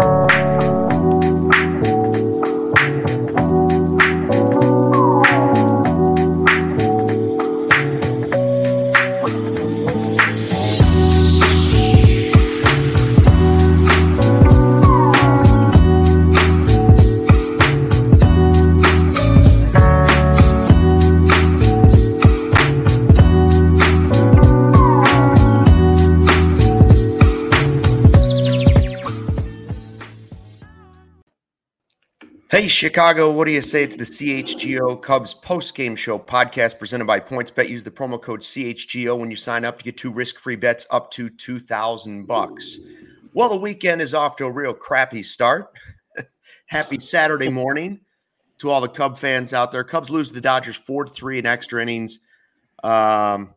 Bye. Hey, Chicago, what do you say? It's the CHGO Cubs post-game show podcast presented by PointsBet. Use the promo code CHGO when you sign up. You get two risk-free bets up to 2000 bucks. Well, the weekend is off to a real crappy start. Happy Saturday morning to all the Cub fans out there. Cubs lose to the Dodgers 4-3 in extra innings. Um,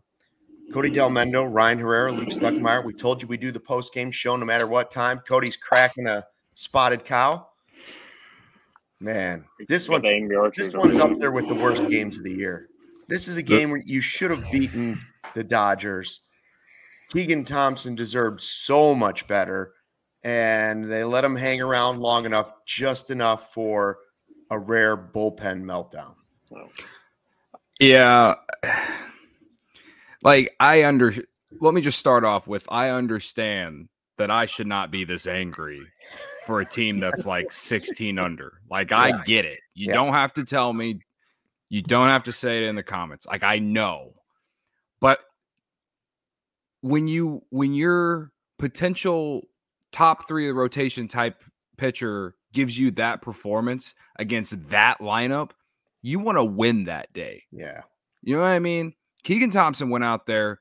Cody Delmendo, Ryan Herrera, Luke Stuckmeyer. We told you we do the post-game show no matter what time. Cody's cracking a spotted cow. Man, this one, this one's up there with the worst games of the year. This is a game where you should have beaten the Dodgers. Keegan Thompson deserved so much better, and they let him hang around long enough, just enough for a rare bullpen meltdown. Yeah. Like, I under, let me just start off with I understand that I should not be this angry for a team that's like 16 under. Like I Yeah. get it. You Yeah. don't have to tell me. You don't have to say it in the comments. Like I know. But when you when your potential top 3 of the rotation type pitcher gives you that performance against that lineup, you want to win that day. Yeah. You know what I mean? Keegan Thompson went out there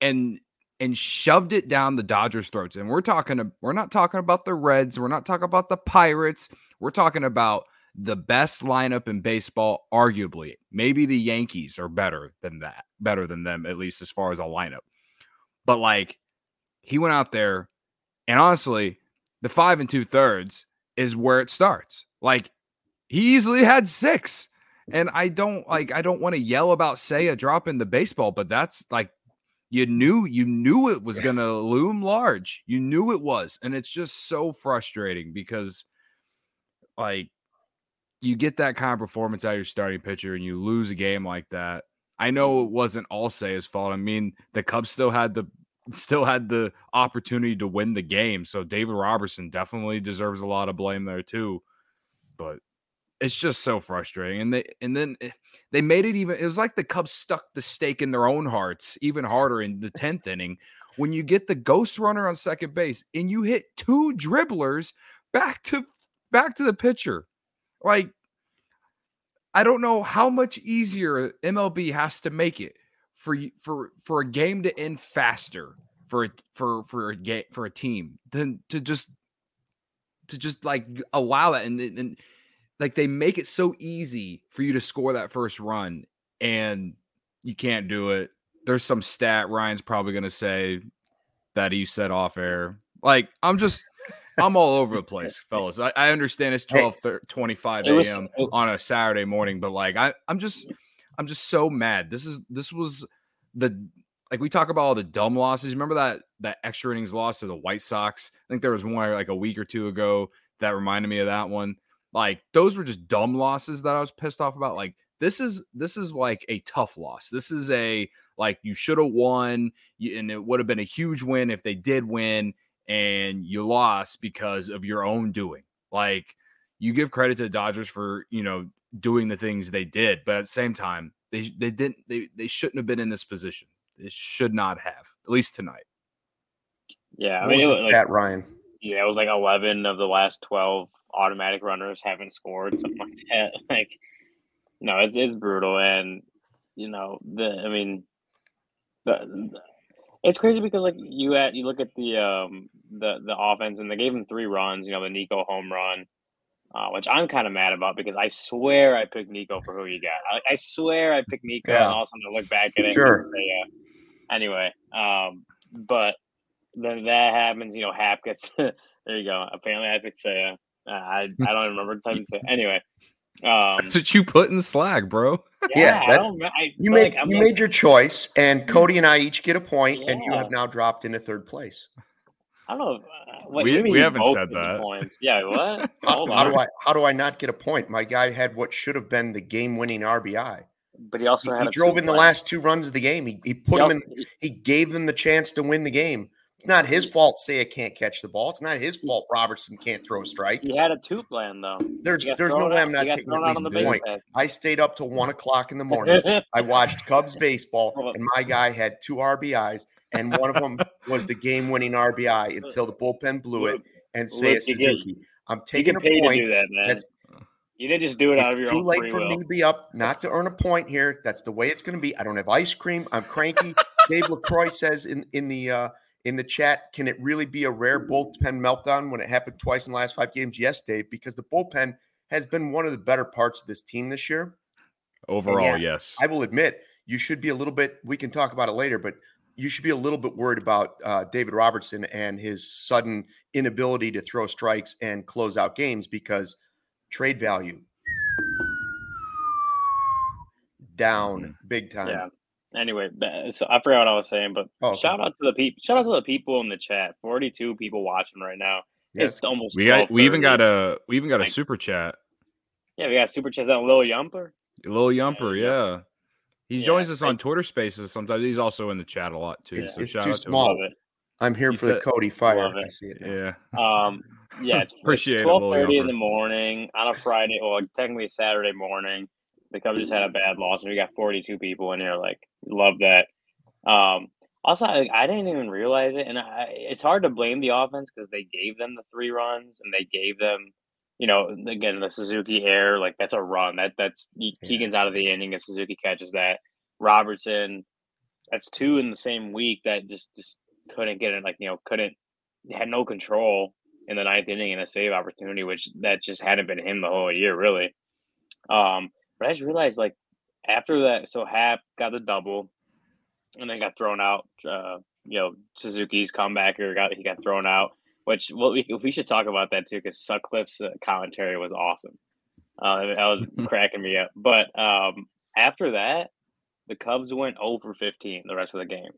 and and shoved it down the Dodgers' throats. And we're talking we're not talking about the Reds, we're not talking about the Pirates. We're talking about the best lineup in baseball arguably. Maybe the Yankees are better than that. Better than them at least as far as a lineup. But like he went out there and honestly, the 5 and 2 thirds is where it starts. Like he easily had 6. And I don't like I don't want to yell about Seiya dropping the baseball, but that's like you knew you knew it was going to loom large. You knew it was, and it's just so frustrating because like you get that kind of performance out of your starting pitcher and you lose a game like that. I know it mm-hmm. wasn't all Seiya's fault. I mean, the Cubs still had the still had the opportunity to win the game, so David Robertson definitely deserves a lot of blame there too. But it's just so frustrating. And they and then eh, they made it even. It was like the Cubs stuck the stake in their own hearts even harder in the tenth inning when you get the ghost runner on second base and you hit two dribblers back to back to the pitcher. Like I don't know how much easier MLB has to make it for for for a game to end faster for for for a game for a team than to just to just like allow that and, and like they make it so easy for you to score that first run and you can't do it. There's some stat Ryan's probably going to say that he said off air. Like I'm just I'm all over the place, fellas. I, I understand it's 12 thir- 25 a.m. on a Saturday morning, but like I I'm just I'm just so mad. This is this was the like we talk about all the dumb losses. Remember that that extra innings loss to the White Sox? I think there was one like a week or two ago that reminded me of that one. Like those were just dumb losses that I was pissed off about. Like this is this is like a tough loss. This is a like you should have won, and it would have been a huge win if they did win. and you lost because of your own doing. Like you give credit to the Dodgers for, you know, doing the things they did, but at the same time, they they didn't they they shouldn't have been in this position. They should not have, at least tonight. Yeah, I mean, was it it, was Pat like, Ryan. yeah, it was like eleven of the last twelve automatic runners haven't scored, something like that. Like, no, it's it's brutal, and you know the, I mean, the, the- it's crazy because like you at you look at the um the the offense, and they gave him three runs. You know, the Nico home run. Uh, which I'm kind of mad about because I swear I picked Nico for who you got. I, I swear I picked Nico, Yeah. and all of a sudden I look back at it. Sure. Say, uh, anyway, um, but then that happens. You know, Happ gets there. You go. Apparently, I picked Seiya. Uh, I I don't even remember typing Seiya. Anyway, um, That's what you put in slag, bro. Yeah, I that- don't. I, You like, made I'm you like, made your choice, and Cody and I each get a point, and you have now dropped into third place. I don't know. Uh, what, We- do we haven't said that. Points? Yeah. What? How, Hold how on. do I how do I not get a point? My guy had what should have been the game winning RBI. But he also He, had he drove two in the last two runs of the game. He, he put He him in. also- he- He gave them the chance to win the game. It's not his fault. Seiya can't catch the ball. It's not his fault. Robertson can't throw a strike. He had a two plan though. There's there's no way out- I'm not taking at least the point. I stayed up till one o'clock in the morning. I watched Cubs baseball, and my guy had two RBIs, and one of them was the game-winning RBI until the bullpen blew it. And Seiya Suzuki, I'm taking a to point. do that, man. That's you didn't just do it out of it's your too own late for will. me to be up, not to earn a point here. That's the way it's going to be. I don't have ice cream. I'm cranky. Dave Lacroix says in in the uh, in the chat, can it really be a rare bullpen meltdown when it happened twice in the last five games? Yes, Dave, because the bullpen has been one of the better parts of this team this year. Overall, yeah, yes. I will admit, you should be a little bit. We can talk about it later, but you should be a little bit worried about uh, David Robertson and his sudden inability to throw strikes and close out games because trade value down big time. Yeah. Anyway, so I forgot what I was saying, but Oh, okay. shout out to the people. Shout out to the people in the chat. Forty-two people watching right now. Yes. It's almost. We got we even got a we even got a super chat. Yeah, we got super chats on Lil Yumper. Lil Yumper, yeah. yeah. He Yeah, joins us on Twitter Spaces sometimes. He's also in the chat a lot too. It's- so it's shout too out to him. small. I'm here He for the Cody fire. I see it. now. Yeah. Um, yeah, it's Appreciate it, twelve Lil thirty in the morning on a Friday, or technically Saturday morning. The Cubs just had a bad loss, and we got forty-two people in here. Like, love that. Um, also, I, I didn't even realize it, and I, it's hard to blame the offense because they gave them the three runs, and they gave them, you know, again the Suzuki air. Like that's a run. That that's. Keegan's out of the inning if Suzuki catches that. Robertson, that's two in the same week that just just couldn't get it. Like you know, couldn't had no control in the ninth inning in a save opportunity, which that just hadn't been him the whole year, really. Um, but I just realized like after that, so Happ got the double, and then got thrown out. Uh, you know, Suzuki's comebacker got he got thrown out. Which well, we we should talk about that too because Sutcliffe's uh, commentary was awesome. Uh, that was cracking me up. But um, after that, the Cubs went over 15 the rest of the game.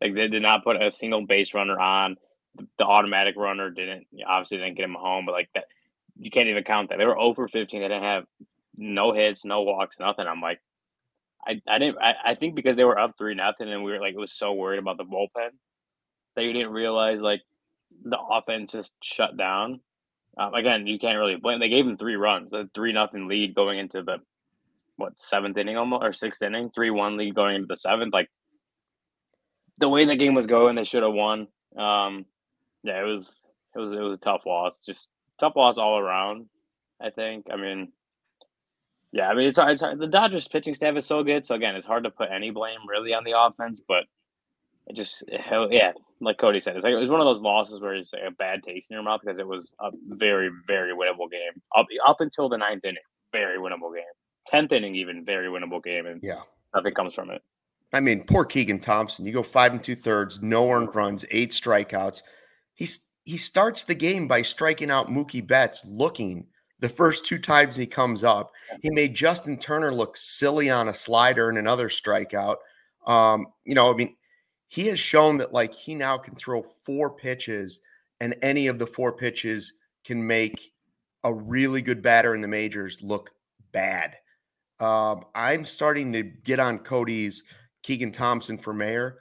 Like they did not put a single base runner on. The, the automatic runner didn't obviously didn't get him home, but like that, you can't even count that. They were over 15. They didn't have no hits, no walks, nothing. I'm like, I, I didn't. I, I think because they were up three nothing, and we were like, it was so worried about the bullpen that you didn't realize like the offense just shut down. Um, again, you can't really blame. They gave him three runs, a three nothing lead going into the what seventh inning almost or sixth inning, three one lead going into the seventh. Like the way the game was going, they should have won. Um, yeah, it was it was it was a tough loss, just tough loss all around. I think. I mean, yeah, I mean it's hard, it's hard. The Dodgers pitching staff is so good, so again, it's hard to put any blame really on the offense, but it just hell yeah, like Cody said, it's like it was one of those losses where it's like a bad taste in your mouth because it was a very very winnable game up up until the ninth inning, very winnable game. Tenth inning, even very winnable game, and Yeah. nothing comes from it. I mean, poor Keegan Thompson. You go five and two thirds, no earned runs, eight strikeouts. He's he starts the game by striking out Mookie Betts, looking the first two times he comes up. He made Justin Turner look silly on a slider and another strikeout. Um, you know, I mean, he has shown that like he now can throw four pitches, and any of the four pitches can make a really good batter in the majors look bad. Um, I'm starting to get on Cody's Keegan Thompson for mayor.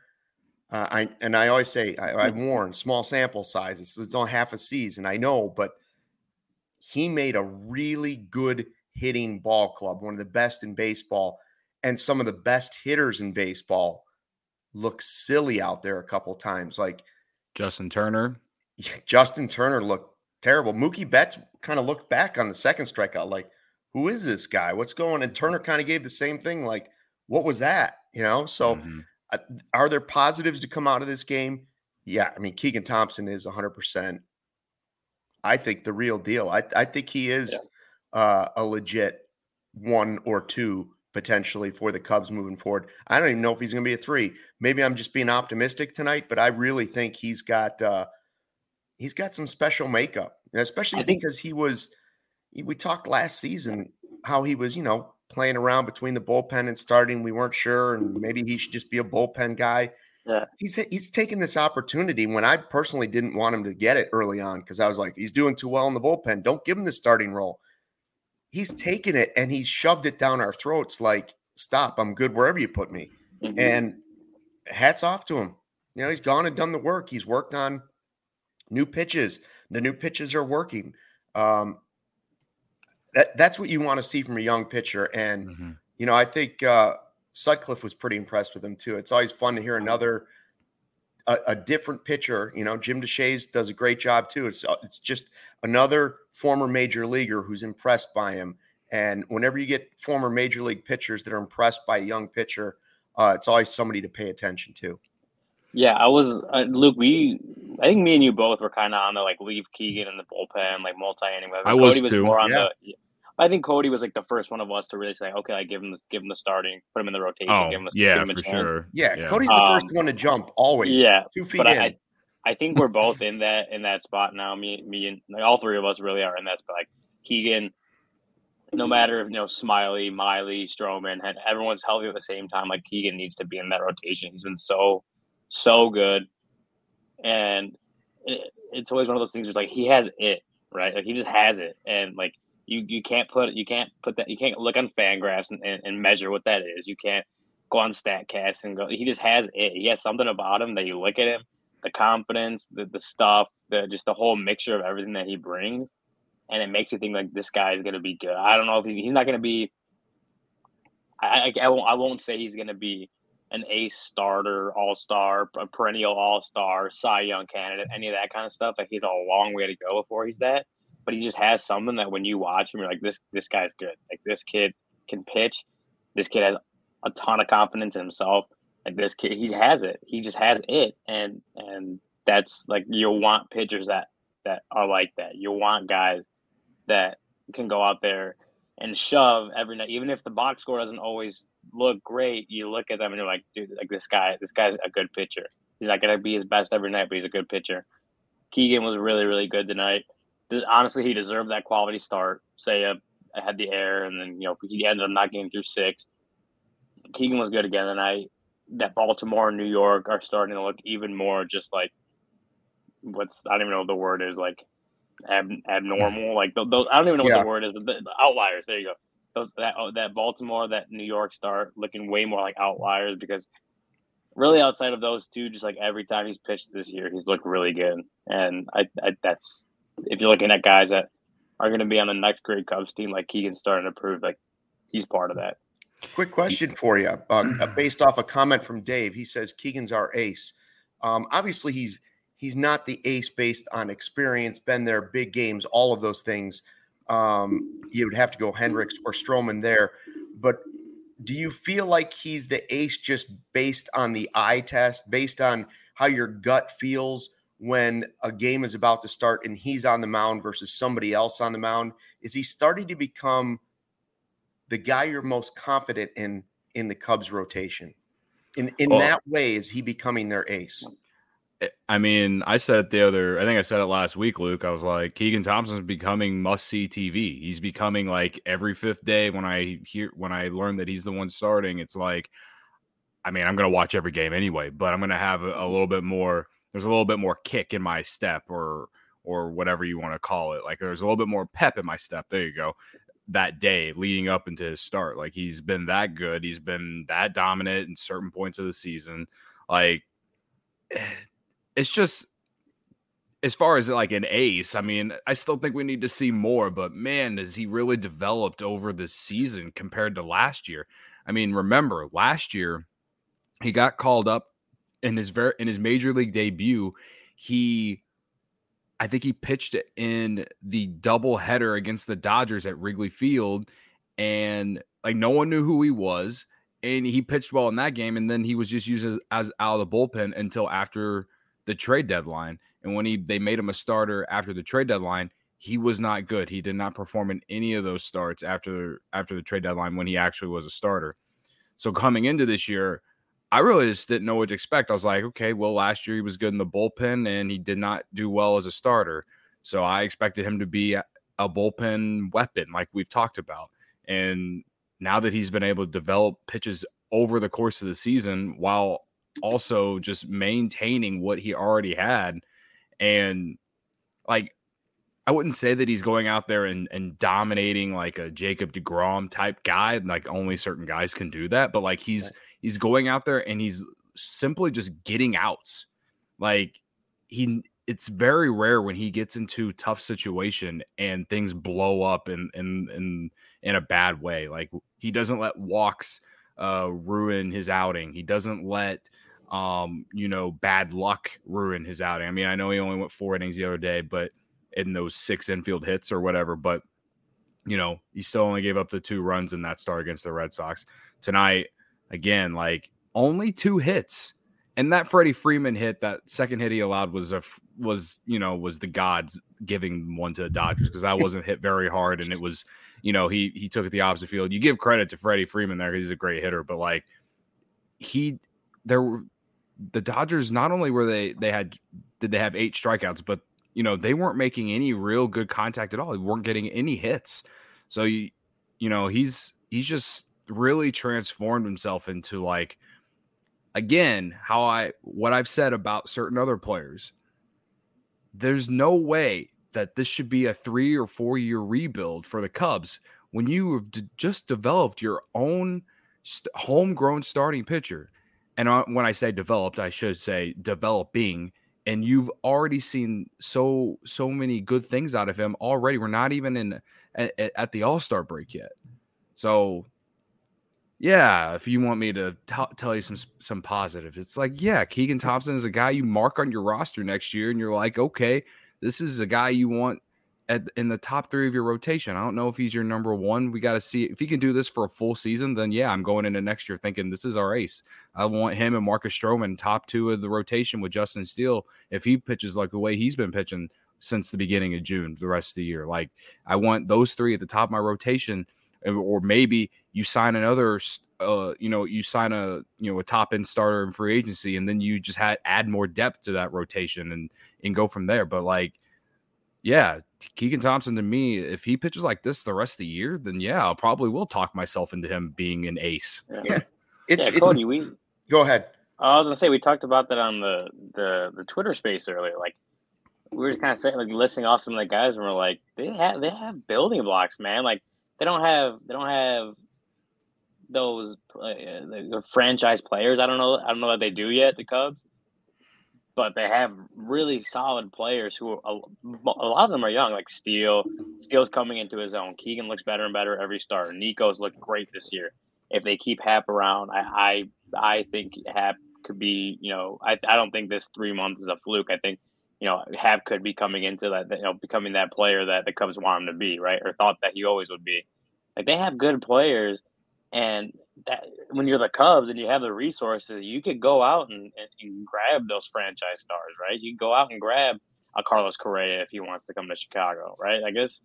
Uh, I and I always say I, I warn small sample size. It's, it's only half a season. I know, but he made a really good hitting ball club, one of the best in baseball, and some of the best hitters in baseball look silly out there a couple times. Like Justin Turner. Justin Turner looked terrible. Mookie Betts kind of looked back on the second strikeout, like, who is this guy? What's going? And Turner kind of gave the same thing, like, what was that? You know. So, mm-hmm. uh, are there positives to come out of this game? Yeah, I mean, Keegan Thompson is 100. I think the real deal. I, I think he is yeah. uh, a legit one or two potentially for the Cubs moving forward. I don't even know if he's going to be a three. Maybe I'm just being optimistic tonight, but I really think he's got uh, he's got some special makeup, especially think- because he was. We talked last season how he was, you know, playing around between the bullpen and starting. We weren't sure, and maybe he should just be a bullpen guy. Yeah. He's he's taking this opportunity when I personally didn't want him to get it early on because I was like, he's doing too well in the bullpen. Don't give him the starting role. He's taken it and he's shoved it down our throats like, stop, I'm good wherever you put me. Mm-hmm. And hats off to him. You know, he's gone and done the work. He's worked on new pitches. The new pitches are working. Um, that that's what you want to see from a young pitcher. And mm-hmm. you know, I think uh, Sutcliffe was pretty impressed with him too. It's always fun to hear another a, a different pitcher. You know, Jim Deshaies does a great job too. It's uh, it's just another former major leaguer who's impressed by him. And whenever you get former major league pitchers that are impressed by a young pitcher, uh, it's always somebody to pay attention to. Yeah, I was uh, Luke. We, I think me and you both were kind of on the like leave Keegan in the bullpen, like multi inning. I was, was too. More on yeah. the I think Cody was like the first one of us to really say, okay, I give him the give him the starting, put him in the rotation, oh, give him a, yeah, him for sure. Yeah, yeah, Cody's the um, first one to jump always. Yeah, two feet but in. I, I think we're both in that in that spot now. Me, me, and like, all three of us really are in that spot. Like Keegan, no matter if you know Smyly, Miley, Stroman, and everyone's healthy at the same time. Like Keegan needs to be in that rotation. He's been so so good, and it, it's always one of those things. Where like he has it right, like he just has it, and like you you can't put you can't put that you can't look on Fangraphs and, and, and measure what that is. You can't go on Statcast and go. He just has it. He has something about him that you look at him, the confidence, the the stuff, the just the whole mixture of everything that he brings, and it makes you think like this guy is to be good. I don't know if he's, he's not to be. I, I, I won't I won't say he's to be an ace starter, all star, a perennial all star, Cy Young candidate, any of that kind of stuff. Like he's a long way to go before he's that but he just has something that when you watch him, you're like, this this guy's good. Like this kid can pitch. This kid has a ton of confidence in himself. Like this kid, he has it. He just has it, and and that's like you'll want pitchers that that are like that. You'll want guys that can go out there and shove every night, even if the box score doesn't always look great. You look at them and you're like, dude, like this guy, this guy's a good pitcher. He's not gonna be his best every night, but he's a good pitcher. Keegan was really, really good tonight honestly, he deserved that quality start. Say, uh, I had the air, and then you know he ended up not getting through six. Keegan was good again tonight. That Baltimore and New York are starting to look even more just like what's I don't even know what the word is like ab, abnormal. like those, I don't even know yeah. what the word is, but the, the outliers. There you go. Those that oh, that Baltimore, that New York start looking way more like outliers because really outside of those two, just like every time he's pitched this year, he's looked really good, and I, I that's if you're looking at guys that are going to be on the next great Cubs team, like Keegan's starting to prove, like he's part of that. Quick question for you, uh, uh, based off a comment from Dave. He says Keegan's our ace. Um, obviously, he's he's not the ace based on experience, been there, big games, all of those things. Um, you would have to go Hendricks or Stroman there, but do you feel like he's the ace just based on the eye test, based on how your gut feels? When a game is about to start and he's on the mound versus somebody else on the mound? Is he starting to become the guy you're most confident in in the Cubs rotation? In in well, that way, is he becoming their ace? I mean, I said it the other. I think I said it last week, Luke. I was like, Keegan Thompson's becoming must see TV. He's becoming like every fifth day when I hear when I learn that he's the one starting. It's like, I mean, I'm going to watch every game anyway, but I'm going to have a, a little bit more there's a little bit more kick in my step or or whatever you want to call it. Like there's a little bit more pep in my step. There you go. That day leading up into his start. Like he's been that good. He's been that dominant in certain points of the season. Like eh, it's just as far as like an ace, I mean, I still think we need to see more, but man, has he really developed over the season compared to last year? I mean, remember last year he got called up in his very in his major league debut. He I think he pitched in the double header against the Dodgers at Wrigley Field and like no one knew who he was and he pitched well in that game and then he was just used as, as out of the bullpen until after the trade deadline and when he they made him a starter after the trade deadline, he was not good. He did not perform in any of those starts after after the trade deadline when he actually was a starter. So coming into this year, I really just didn't know what to expect. I was like, okay, well, last year he was good in the bullpen and he did not do well as a starter. So I expected him to be a, bullpen weapon, like we've talked about. And now that he's been able to develop pitches over the course of the season while also just maintaining what he already had – and like, I wouldn't say that he's going out there and, and dominating like a Jacob DeGrom type guy. Like only certain guys can do that. But like he's he's going out there and he's simply just getting outs. Like he it's very rare when he gets into tough situation and things blow up in in in in a bad way. Like he doesn't let walks uh ruin his outing. He doesn't let um, you know, bad luck ruin his outing. I mean, I know he only went four innings the other day, but in those six infield hits or whatever, but you know, he still only gave up the two runs in that start against the Red Sox. Tonight, again, like only two hits. And that Freddie Freeman hit, that second hit he allowed was a was you know was the gods giving one to the Dodgers because that wasn't hit very hard and it was you know he he took it the opposite field. You give credit to Freddie Freeman there; he's a great hitter, but like he there were the Dodgers not only were they they had did they have eight strikeouts, but you know they weren't making any real good contact at all. They weren't getting any hits. So you you know he's he's just really transformed himself into like again how I what I've said about certain other players. There's no way that this should be a three or four year rebuild for the Cubs when you have d- just developed your own st- homegrown starting pitcher and when I say developed, I should say developing. And you've already seen so so many good things out of him already. We're not even in at, at the All Star break yet. So, yeah, if you want me to t- tell you some some positives, it's like yeah, Keegan Thompson is a guy you mark on your roster next year, and you're like, okay, this is a guy you want at in the top three of your rotation. I don't know if he's your number one. We got to see if he can do this for a full season. Then yeah, I'm going into next year thinking this is our ace. I want him and Marcus Stroman top two of the rotation with Justin Steele if he pitches like the way he's been pitching since the beginning of June, the rest of the year. Like I want those three at the top of my rotation, or maybe you sign another. Uh, you know, you sign a you know a top end starter in free agency, and then you just had add more depth to that rotation and and go from there. But like yeah, Keegan Thompson to me, if he pitches like this the rest of the year, then yeah, I probably will talk myself into him being an ace. Yeah, it's, yeah, it's Cody. We go ahead. I was gonna say we talked about that on the the the Twitter space earlier. Like we were just kind of saying, like listing off some of the guys, and we're like, they have they have building blocks, man. Like they don't have they don't have those uh, the franchise players. I don't know. I don't know what they do yet. The Cubs, but they have really solid players who a, a lot of them are young, like Steele. Steele's coming into his own. Keegan looks better and better every start. Nico's looked great this year. If they keep Happ around, I I, I think Happ could be. You know, I, I don't think this three months is a fluke. I think you know Happ could be coming into that. You know, becoming that player that the Cubs want him to be, right? Or thought that he always would be. Like they have good players, and that when you're the Cubs and you have the resources, you could go out and, and, and grab those franchise stars, right? You go out and grab a Carlos Correa if he wants to come to Chicago, right? I guess,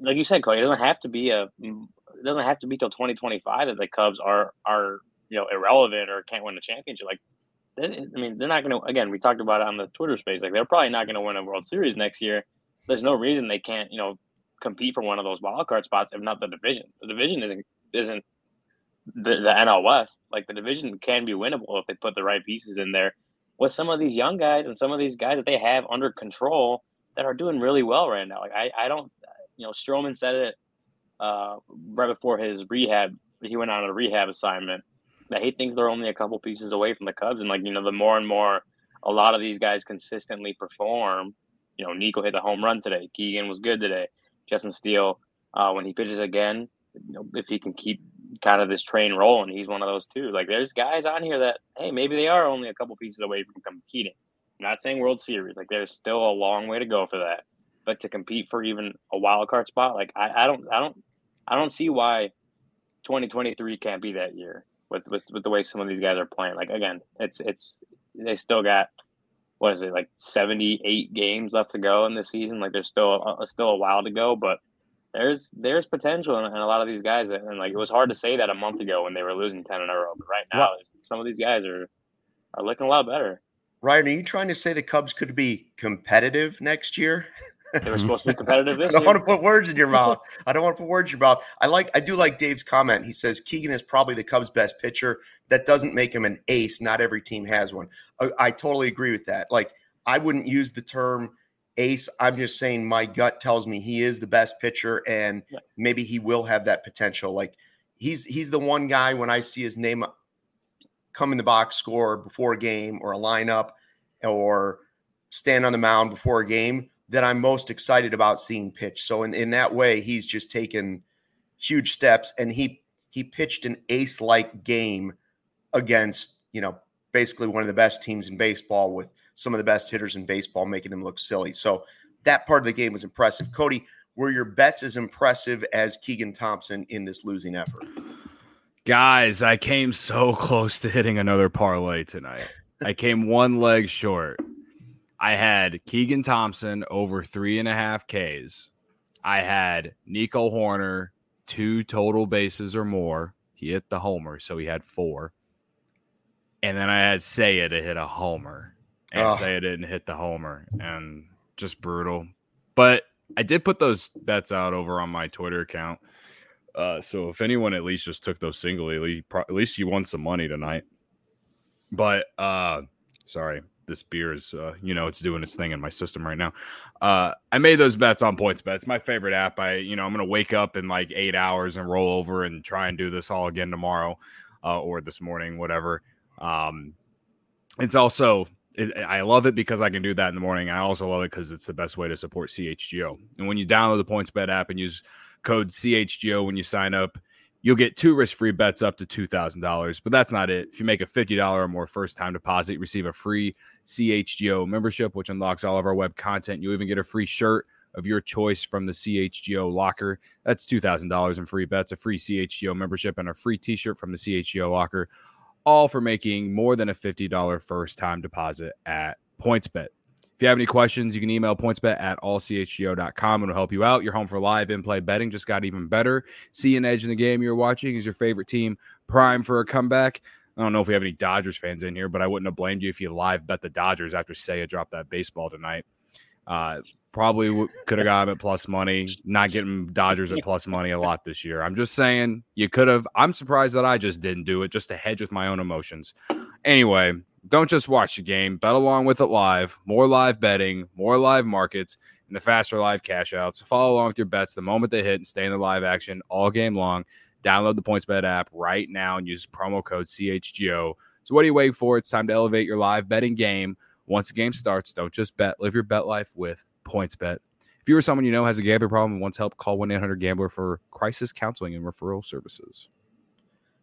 like you said, Cody, it doesn't have to be a, it doesn't have to be till 2025 that the Cubs are are you know irrelevant or can't win a championship. Like, I mean, they're not going to. Again, we talked about it on the Twitter space. Like, they're probably not going to win a World Series next year. There's no reason they can't, you know, compete for one of those wild card spots, if not the division. The division isn't isn't the, the NL West. Like the division can be winnable if they put the right pieces in there with some of these young guys and some of these guys that they have under control that are doing really well right now. Like I, I don't, you know, Stroman said it uh, right before his rehab. He went on a rehab assignment, that he thinks they're only a couple pieces away from the Cubs. And like, you know, the more and more a lot of these guys consistently perform, you know, Nico hit the home run today. Keegan was good today. Justin Steele, uh, when he pitches again, you know, if he can keep kind of this train rolling, he's one of those too. Like there's guys on here that, hey, maybe they are only a couple pieces away from competing. I'm not saying World Series. Like there's still a long way to go for that. But to compete for even a wild card spot, like I, I don't I don't I don't see why 2023 can't be that year with, with with the way some of these guys are playing. Like again, it's it's they still got what is it like 78 games left to go in this season. Like there's still a, still a while to go, but there's there's potential in, in, a lot of these guys. And like it was hard to say that a month ago when they were losing 10 in a row. But right now, some of these guys are are looking a lot better. Ryan, are you trying to say the Cubs could be competitive next year? They were supposed to be competitive this I don't year. want to put words in your mouth. I don't want to put words in your mouth. I like I do like Dave's comment. He says Keegan is probably the Cubs' best pitcher. That doesn't make him an ace. Not every team has one. I, I totally agree with that. Like I wouldn't use the term ace. I'm just saying my gut tells me he is the best pitcher and Yeah. maybe he will have that potential. Like he's he's the one guy when I see his name come in the box score before a game or a lineup or stand on the mound before a game that I'm most excited about seeing pitch. So in, in that way, he's just taken huge steps and he he pitched an ace like game against, you know, basically one of the best teams in baseball with some of the best hitters in baseball making them look silly. So that part of the game was impressive. Cody, were your bets as impressive as Keegan Thompson in this losing effort? Guys, I came so close to hitting another parlay tonight. I came one leg short. I had Keegan Thompson over three and a half Ks. I had Nico Hoerner two total bases or more. He hit the homer, so he had four. And then I had Seiya to hit a homer. And Oh. Seiya didn't hit the homer. And just brutal. But I did put those bets out over on my Twitter account. Uh, so if anyone at least just took those singly, at least, at least you won some money tonight. But uh, sorry, this beer is uh, you know it's doing its thing in my system right now. Uh, I made those bets on Points Bet. It's my favorite app. I you know I'm gonna wake up in like eight hours and roll over and try and do this all again tomorrow uh, or this morning, whatever. Um, it's also it, I love it because I can do that in the morning. I also love it because it's the best way to support CHGO. And when you download the PointsBet app and use code CHGO when you sign up, you'll get two risk-free bets up to $2,000. But that's not it. If you make a $50 or more first-time deposit, you receive a free CHGO membership, which unlocks all of our web content. You even get a free shirt of your choice from the CHGO locker. That's $2,000 in free bets, a free CHGO membership, and a free t-shirt from the CHGO locker all for making more than a $50 first time deposit at PointsBet. If you have any questions, you can email pointsbet at allchgo.com and it'll help you out. You're home for live in play betting, just got even better. See an edge in the game you're watching. Is your favorite team prime for a comeback? I don't know if we have any Dodgers fans in here, but I wouldn't have blamed you if you live bet the Dodgers after Seiya dropped that baseball tonight. Uh, probably could have got him at plus money. Not getting Dodgers at plus money a lot this year. I'm just saying you could have. I'm surprised that I just didn't do it just to hedge with my own emotions. Anyway, don't just watch the game, bet along with it live. More live betting, more live markets, and the faster live cash outs. Follow along with your bets the moment they hit and stay in the live action all game long. Download the PointsBet app right now and use promo code CHGO. So, what are you waiting for? It's time to elevate your live betting game. Once the game starts, don't just bet, live your bet life with PointsBet. If you or someone you know has a gambling problem and wants help, call 1 800 Gambler for crisis counseling and referral services.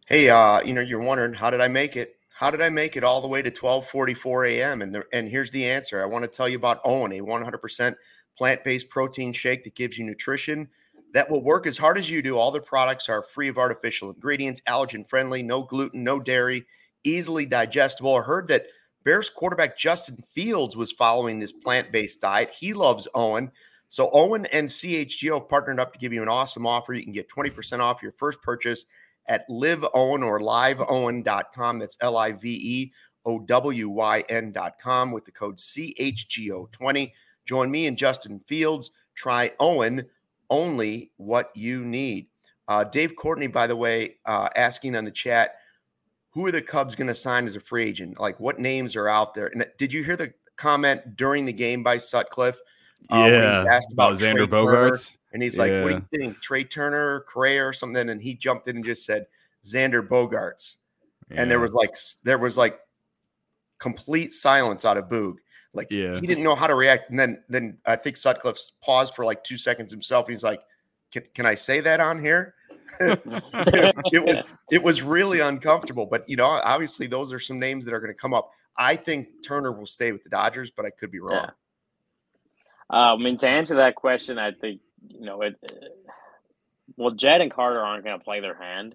Hey, uh, you know, you're wondering how did I make it? How did I make it all the way to 12:44 a.m. And the, and here's the answer. I want to tell you about OWYN, a 100% plant-based protein shake that gives you nutrition that will work as hard as you do. All their products are free of artificial ingredients, allergen friendly, no gluten, no dairy, easily digestible. I heard that Bears quarterback Justin Fields was following this plant-based diet. He loves OWYN. So OWYN and CHGO have partnered up to give you an awesome offer. You can get 20% off your first purchase at liveowyn or liveowyn.com. That's L I V E O W Y N.com with the code CHGO20. Join me and Justin Fields. Try OWYN, only what you need. Uh, Dave Courtney, by the way, uh, asking on the chat, who are the Cubs going to sign as a free agent? Like what names are out there? And did you hear the comment during the game by Sutcliffe? uh, he asked about Trey Xander? Bogaerts. And he's like, "What do you think, Trey Turner, Correa, or something?" And he jumped in and just said, "Xander Bogaerts." and there was like there was like complete silence out of Boog. Like Yeah. he didn't know how to react. And then then I think Sutcliffe paused for like two seconds himself. He's like, "Can, can I say that on here?" it was it was really uncomfortable. But you know, obviously those are some names that are going to come up. I think Turner will stay with the Dodgers, but I could be wrong. Uh, I mean, to answer that question, I think you know it. uh, Well, Jed and Carter aren't going to play their hand,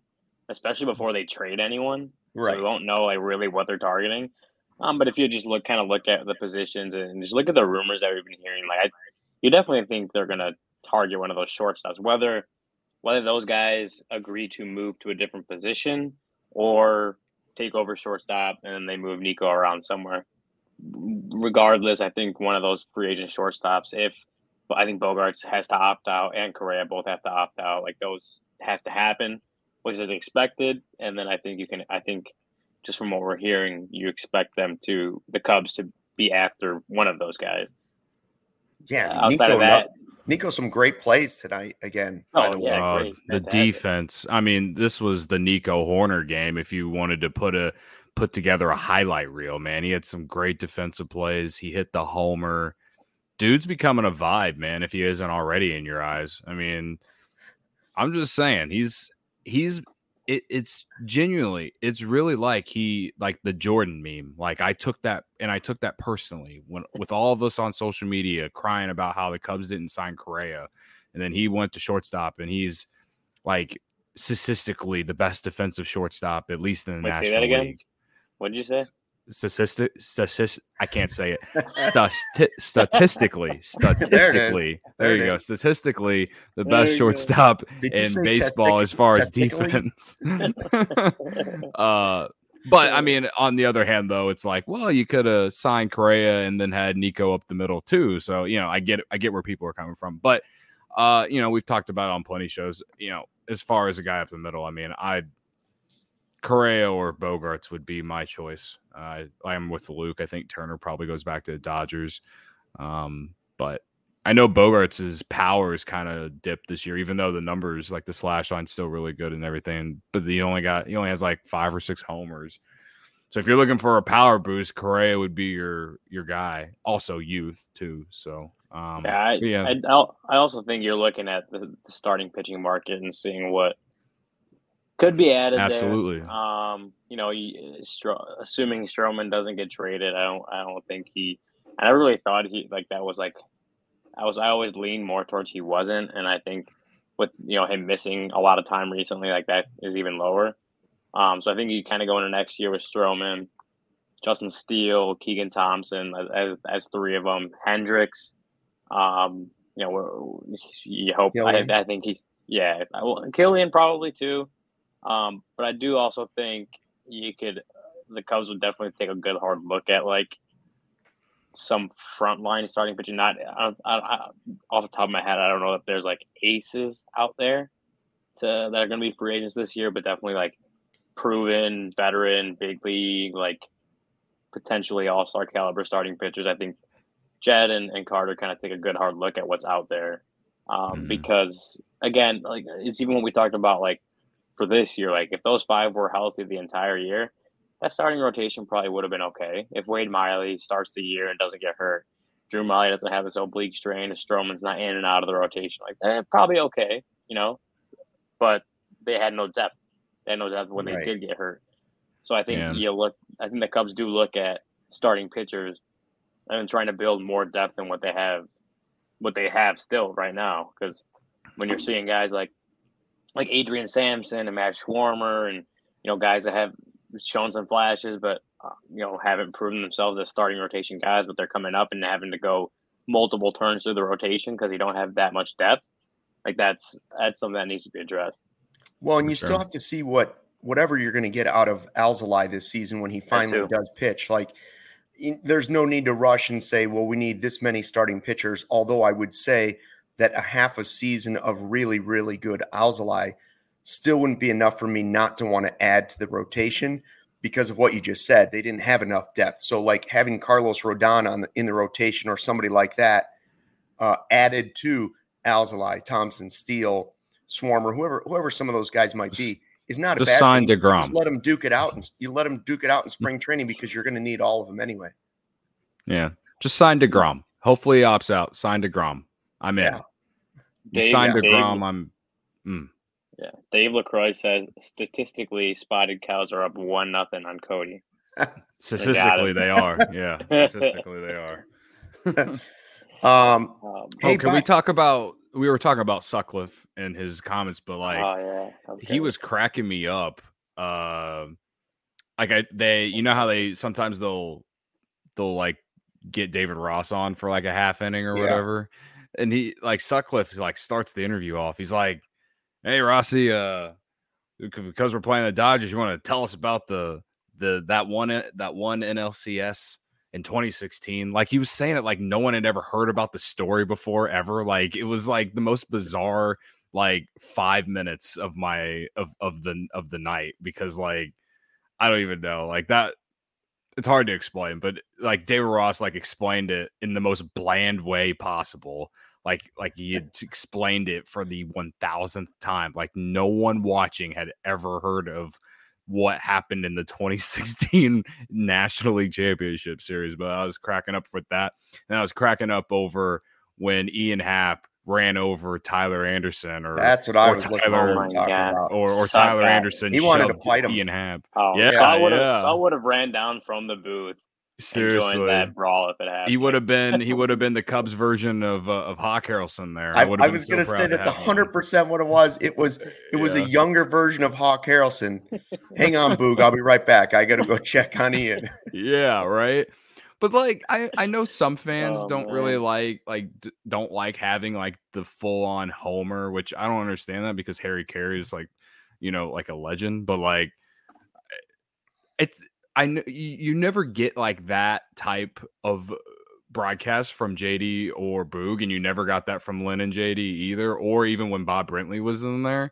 especially before they trade anyone. So Right. we won't know like really what they're targeting. Um, but if you just look, kind of look at the positions and just look at the rumors that we've been hearing, like I, you definitely think they're going to target one of those shortstops. Whether whether those guys agree to move to a different position or take over shortstop and then they move Nico around somewhere. Regardless, I think one of those free agent shortstops, if but I think Bogaerts has to opt out and Correa both have to opt out, like those have to happen, which is expected. And then I think you can, I think just from what we're hearing, you expect them to, the Cubs to be after one of those guys. Yeah, Uh, outside Nico, of that, Nico, some great plays tonight again. by Oh, the yeah. way. Uh, the defense. I mean, this was the Nico Hoerner game. If you wanted to put a put together a highlight reel, man, he had some great defensive plays. He hit the homer. Dude's becoming a vibe, man. If he isn't already in your eyes, I mean, I'm just saying he's he's it, it's genuinely it's really like he like the Jordan meme. Like I took that and I took that personally when with all of us on social media crying about how the Cubs didn't sign Correa, and then he went to shortstop and he's like statistically the best defensive shortstop at least in the Wait, say National that again? League. What'd you say? Statistic, statistic, I can't say it. Stati- statistically, statistically, there, There you go. Statistically, the There best shortstop in baseball as far as defense. uh, but I mean, on the other hand, though, it's like, well, you could have signed Correa and then had Nico up the middle too. So you know, I get I get where people are coming from, but uh, you know, we've talked about on plenty of shows. You know, as far as a guy up the middle, I mean, I Correa or Bogaerts would be my choice. Uh, I'm with Luke. I think Turner probably goes back to the Dodgers. Um, but I know Bogaerts' power is kind of dipped this year, even though the numbers, like the slash line's still really good and everything. But he only got he only has like five or six homers. So if you're looking for a power boost, Correa would be your your guy. Also youth too. So um, Yeah, I, yeah. I, I also think you're looking at the, the starting pitching market and seeing what could be added. there. Absolutely. Um, you know, you, Stro- assuming Stroman doesn't get traded, I don't. I don't think he. I never really thought he like that was like. I was. I always leaned more towards he wasn't, and I think with you know him missing a lot of time recently, like that is even lower. Um, so I think you kind of go into next year with Stroman, Justin Steele, Keegan Thompson as as, as three of them, Hendricks. Um, you know, we're, you hope. I, I think he's yeah. I- Well, Kilian probably too. Um, but I do also think you could. The Cubs would definitely take a good hard look at like some front line starting pitching. Not I, I, I, off the top of my head, I don't know if there's like aces out there to that are going to be free agents this year, but definitely like proven veteran, big league, like potentially all star caliber starting pitchers. I think Jed and, and Carter kind of take a good hard look at what's out there. Um, Mhm. Because again, like it's even when we talked about like for this year, like if those five were healthy the entire year, that starting rotation probably would have been okay. If Wade Miley starts the year and doesn't get hurt, Drew Smyly doesn't have this oblique strain, if Stroman's not in and out of the rotation, like that, probably okay, you know. But they had no depth. They had no depth when Right. they did get hurt. So I think Yeah. you look. I think the Cubs do look at starting pitchers and trying to build more depth than what they have, what they have still right now. Because when you're seeing guys like like Adrian Sampson and Matt Swarmer and you know guys that have shown some flashes, but uh, you know haven't proven themselves as starting rotation guys, but they're coming up and having to go multiple turns through the rotation because you don't have that much depth. Like that's that's something that needs to be addressed. Well, and you sure. still have to see what whatever you're going to get out of Alzolay this season when he finally does pitch. Like, y- there's no need to rush and say, "Well, we need this many starting pitchers." Although I would say that a half a season of really, really good Alzolay still wouldn't be enough for me not to want to add to the rotation because of what you just said. They didn't have enough depth. So, like having Carlos Rodon on the, in the rotation or somebody like that uh, added to Alzolay, Thompson, Steele, Swarmer, whoever whoever some of those guys might be, is not Just a bad sign thing. DeGrom. Just let him duke it out, and you let him duke it out in spring training because you're going to need all of them anyway. Yeah. Just sign DeGrom. Hopefully he opts out. Sign DeGrom. I'm in. Yeah. You Dave- sign Dave- DeGrom. I'm mm. Yeah, Dave Lacroix says statistically, spotted cows are up one nothing on Cody. statistically they are. Yeah. Statistically they are. Um, Um, Hey, oh, can we talk about we were talking about Sutcliffe and his comments, but like oh yeah, was he was cracking me up. Um, like I they you know how they sometimes they'll they'll like get David Ross on for like a half inning or Yeah. whatever, and he like Sutcliffe like starts the interview off. He's like, "Hey Rossi, uh, because we're playing the Dodgers, you want to tell us about the the that one that one NLCS." In 2016, like he was saying it like no one had ever heard about the story before ever. Like it was like the most bizarre like five minutes of my of of the of the night because like I don't even know like that. It's hard to explain, but like David Ross like explained it in the most bland way possible. Like like he had explained it for the one thousandth time. Like no one watching had ever heard of what happened in the 2016 National League Championship Series. But I was cracking up with that, and I was cracking up over when Ian Happ ran over Tyler Anderson or that's what I was looking Tyler- forward to Oh about. or or Suck Tyler that. Anderson. He wanted to fight him. Ian Happ. Oh, Yeah, Saul would have yeah. Saul would have ran down from the booth Seriously, joined that brawl if it happened. he would have been he would have been the Cubs version of uh, of Hawk Harrelson there. I, would I was so going to say to that's have hundred percent what it was. It was it was a younger version of Hawk Harrelson. Hang on, Boog. I'll be right back. I got to go check on Ian. yeah, right. But like I I know some fans Oh, don't really like like d- don't like having like the full on Homer, which I don't understand that because Harry Caray is like you know like a legend, but like eh, it's I know you, you never get like that type of uh, broadcast from JD or Boog, and you never got that from Lynn and JD either, or even when Bob Brenly was in there.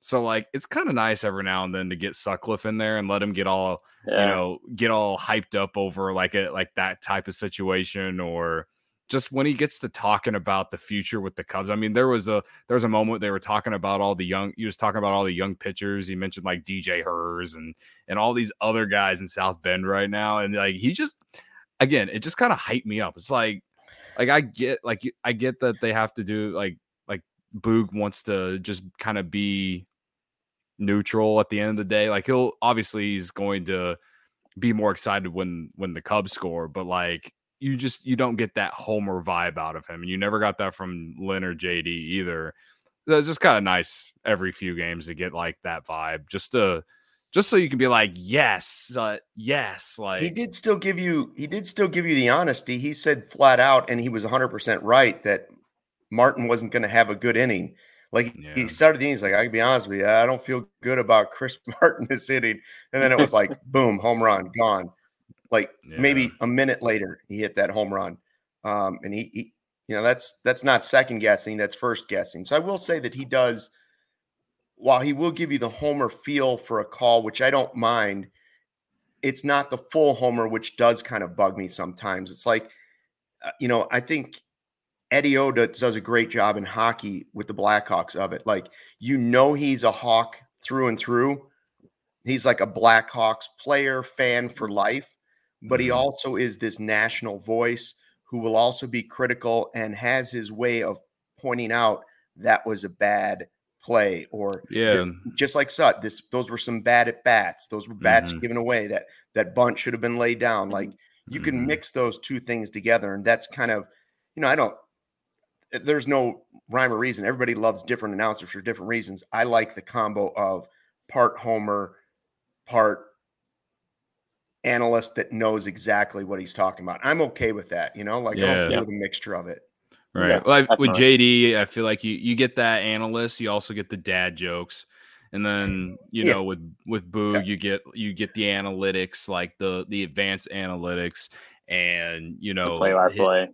So like it's kind of nice every now and then to get Sutcliffe in there and let him get all Yeah. you know get all hyped up over like a like that type of situation or just when he gets to talking about the future with the Cubs. I mean, there was a there was a moment they were talking about all the young. He was talking about all the young pitchers. He mentioned like DJ Herz and and all these other guys in South Bend right now, and like he just again, it just kind of hyped me up. It's like like I get like I get that they have to do like like Boog wants to just kind of be neutral at the end of the day. Like he'll obviously he's going to be more excited when when the Cubs score, but like you just you don't get that homer vibe out of him, and you never got that from Lynn or JD either. It's just kind of nice every few games to get like that vibe, just to just so you can be like, yes, uh, yes, like he did still give you he did still give you the honesty. He said flat out, and he was 100 percent right that Martin wasn't going to have a good inning. Like Yeah. he started the inning, he's like, I can be honest with you, I don't feel good about Chris Martin this inning. And then it was like, boom, home run, gone. Like maybe a minute later, he hit that home run. Um, and he, he, you know, that's that's not second guessing, that's first guessing. So I will say that he does, while he will give you the homer feel for a call, which I don't mind, it's not the full homer, which does kind of bug me sometimes. It's like, uh, you know, I think Eddie Oda does a great job in hockey with the Blackhawks of it. Like, you know, he's a Hawk through and through. He's like a Blackhawks player, fan for life, but he Mhm. also is this national voice who will also be critical and has his way of pointing out that was a bad play or yeah, just like Sut, this those were some bad at bats. Those were bats Mhm. given away. That that bunt should have been laid down. Like you can Mhm. mix those two things together, and that's kind of, you know, I don't. Eh, There's no rhyme or reason. Everybody loves different announcers for different reasons. I like the combo of part homer, part analyst that knows exactly what he's talking about. I'm okay with that. You know, like I'm okay with a mixture of it. Right. Yeah, well, I- with. JD, I feel like you you get that analyst, you also get the dad jokes. And then, you Yeah. know, with with Boog, you get you get the analytics, like the the advanced analytics and you know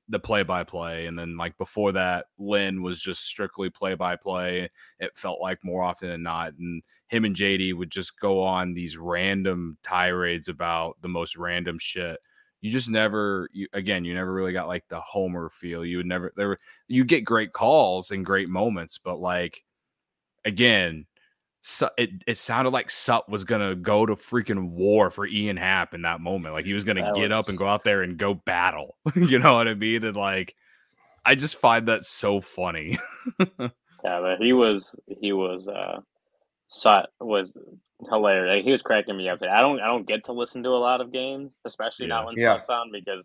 the play by play. And then like before that, Lynn was just strictly play by play. It felt like more often than not. And him and JD would just go on these random tirades about the most random shit. You just never you again, you never really got like the homer feel. You would never there were you get great calls and great moments, but like again, it, it sounded like Sut was gonna go to freaking war for Ian Happ in that moment. Like he was gonna that get was... up and go out there and go battle. you know what I mean? And like I just find that so funny. yeah, but he was he was uh Sut was hilarious. Like, he was cracking me up today. I don't I don't get to listen to a lot of games, especially yeah. not when yeah. Sut's on because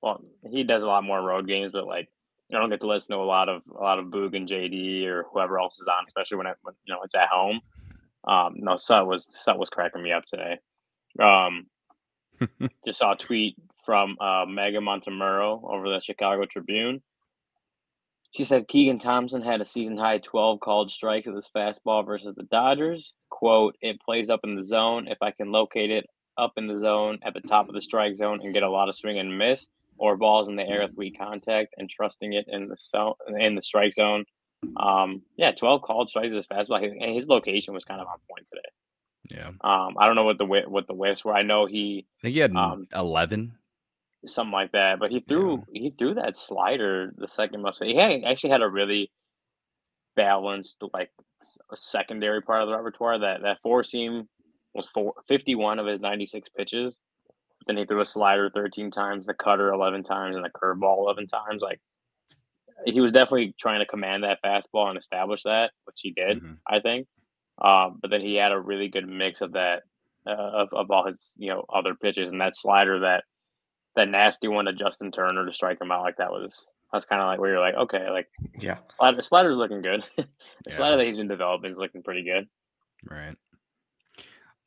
well he does a lot more road games, but like I don't get to listen to a lot of a lot of Boog and JD or whoever else is on, especially when, it, when you know it's at home. Um, no, Sut was Sut was cracking me up today. Um, just saw a tweet from uh, Meghan Montemurro over the Chicago Tribune. She said Keegan Thompson had a season high 12 called strikes with his fastball versus the Dodgers. Quote, it plays up in the zone. If I can locate it up in the zone at the top of the strike zone and get a lot of swing and miss, or balls in the air with weak contact and trusting it in the zone in the strike zone. Um, yeah, twelve called strikes as fastball, and his location was kind of on point today. Yeah. Um, I don't know what the what the whiffs were. I know he. I think he had um, eleven, something like that. But he threw yeah. he threw that slider the second most. He had, actually had a really balanced like a secondary part of the repertoire. That that four seam was four, 51 of his 96 pitches then he threw a slider 13 times, the cutter 11 times, and the curveball 11 times. Like he was definitely trying to command that fastball and establish that, which he did, mm-hmm. I think. Um, but then he had a really good mix of that, uh, of, of all his you know other pitches, and that slider that that nasty one to Justin Turner to strike him out like that was that's kind of like where you're like, okay, like yeah, slider slider's looking good. the yeah. slider that he's been developing is looking pretty good. Right.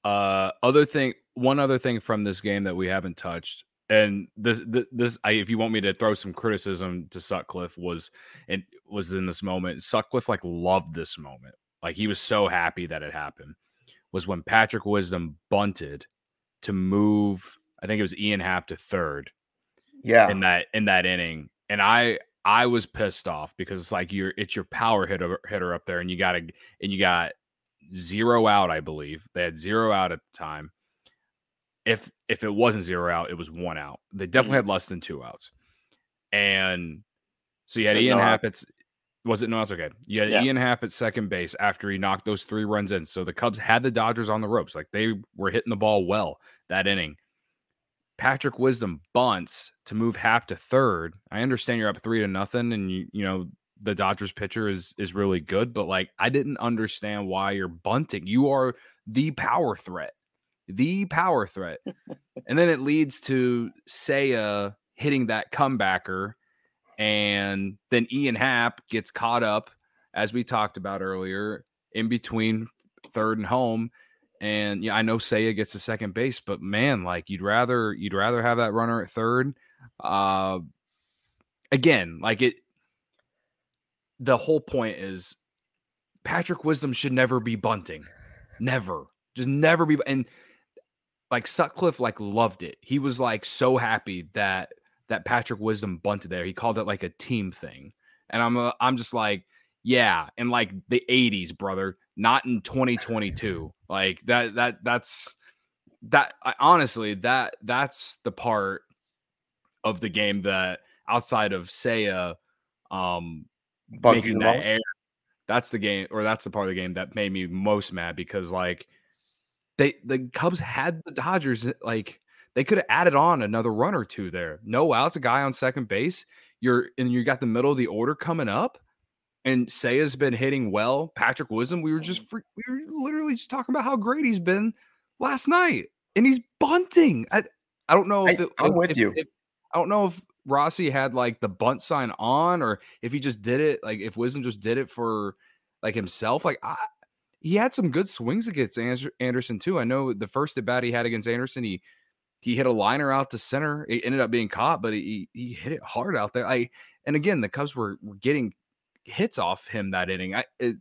Uh, other thing, one other thing from this game that we haven't touched, and this this, I, if you want me to throw some criticism to Sutcliffe was it was in this moment. Sutcliffe like loved this moment, like he was so happy that it happened. Was when Patrick Wisdom bunted to move. I think it was Ian Happ to third. Yeah, in that in that inning, and I I was pissed off because it's like you're it's your power hitter hitter up there, and you got to and you got zero out, I believe. They had zero out at the time. If if it wasn't zero out, it was one out. They definitely mm-hmm. had less than two outs. And so you had There's Ian no Happ was it no it's okay. You had yeah. Ian Happ at second base after he knocked those three runs in. So the Cubs had the Dodgers on the ropes. Like they were hitting the ball well that inning. Patrick Wisdom bunts to move Happ to third. I understand you're up three to nothing, and you you know the Dodgers pitcher is is really good, but like I didn't understand why you're bunting. You are the power threat, the power threat, and then it leads to Seiya hitting that comebacker, and then Ian Happ gets caught up, as we talked about earlier, in between third and home. And yeah, I know Seiya gets to second base, but man, like you'd rather you'd rather have that runner at third. Uh, again, like it the whole point is Patrick Wisdom should never be bunting. Never. Just never be and like Sutcliffe like loved it. He was like so happy that that Patrick Wisdom bunted there. He called it like a team thing. And I'm uh, I'm just like, yeah, in like the 80s, brother, not in 2022. Like that that that's that I, honestly that that's the part of the game that outside of Seiya um making that air. That's the game, or that's the part of the game that made me most mad because like they the Cubs had the Dodgers eh, like they could have added on another run or two there. No outs, a guy on second base. You're and you got the middle of the order coming up, and Seiya's been hitting well. Patrick Wisdom, we were just we were literally just talking about how great he's been last night, and he's bunting. I I don't know if it, I, am with if, you. If, I don't know if Rossi had like the bunt sign on, or if he just did it, like if Wisdom just did it for like himself. Like I, he had some good swings against Anderson too. I know the first at bat he had against Anderson, he he hit a liner out to center. It ended up being caught, but he he hit it hard out there. I and again the Cubs were, were getting hits off him that inning. I it,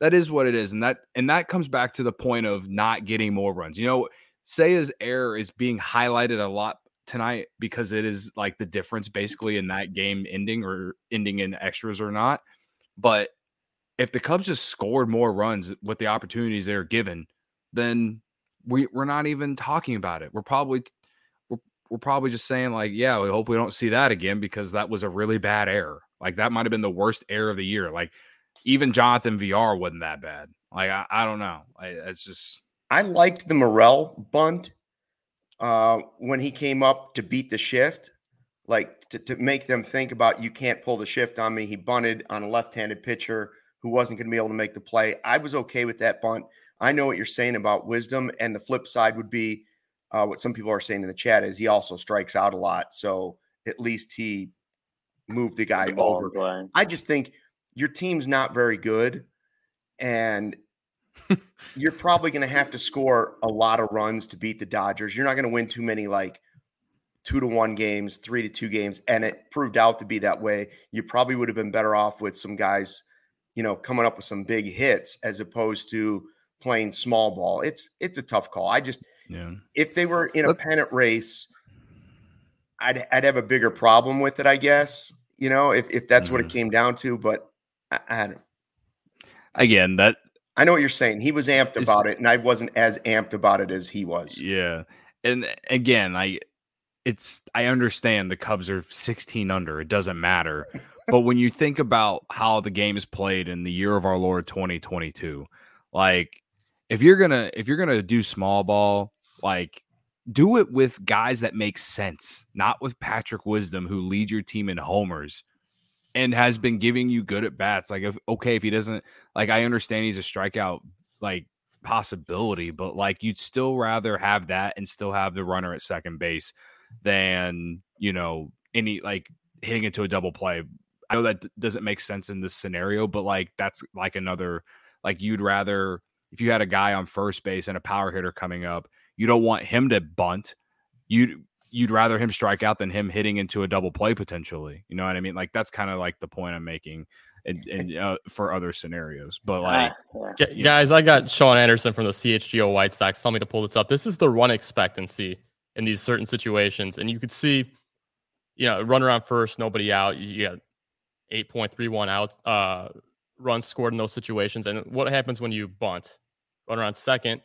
that is what it is, and that and that comes back to the point of not getting more runs. You know, Seiya's error is being highlighted a lot tonight because it is like the difference basically in that game ending or ending in extras or not. But if the Cubs just scored more runs with the opportunities they're given, then we we're not even talking about it. We're probably we're, we're probably just saying like, yeah, we hope we don't see that again because that was a really bad error. Like that might have been the worst error of the year. Like even Jonathan Villar wasn't that bad. Like I, I don't know. I, it's just I liked the Morel bunt uh, when he came up to beat the shift, like to, to make them think about you can't pull the shift on me. He bunted on a left-handed pitcher who wasn't going to be able to make the play. I was okay with that bunt. I know what you're saying about wisdom, and the flip side would be uh, what some people are saying in the chat is he also strikes out a lot. So at least he moved the guy The over. play. I just think your team's not very good, and you're probably going to have to score a lot of runs to beat the Dodgers. You're not going to win too many like two to one games, three to two games, and it proved out to be that way. You probably would have been better off with some guys, you know, coming up with some big hits as opposed to playing small ball. It's it's a tough call. I just yeah. if they were in a pennant race, I'd I'd have a bigger problem with it, I guess. You know, if if that's what it Mhm. came down to, but I, I don't. Again, that I know what you're saying. He was amped about it, and I wasn't as amped about it as he was. Yeah. And again, I it's I understand the Cubs are 16 under. It doesn't matter. But when you think about how the game is played in the year of our Lord 2022, like if you're to if you're to do small ball, like do it with guys that make sense, not with Patrick Wisdom who leads your team in homers and has been giving you good at bats. Like if okay, if he doesn't like I understand he's a strikeout like possibility, but like you'd still rather have that and still have the runner at second base than, you know, any like hitting into a double play. I know that d- doesn't make sense in this scenario, but like that's like another like you'd rather if you had a guy on first base and a power hitter coming up, you don't want him to bunt. You'd you'd rather him strike out than him hitting into a double play potentially. You know what I mean? Like that's kind of like the point I'm making and, and uh, for other scenarios. But like Ah, yeah. Gu- Yeah. Guys, I got Sean Anderson from the CHGO White Sox. Tell me to pull this up. This is the run expectancy in these certain situations, and you could see, you know, run around first, nobody out. You got eight point three one out uh, runs scored in those situations. And what happens when you bunt? Run around second,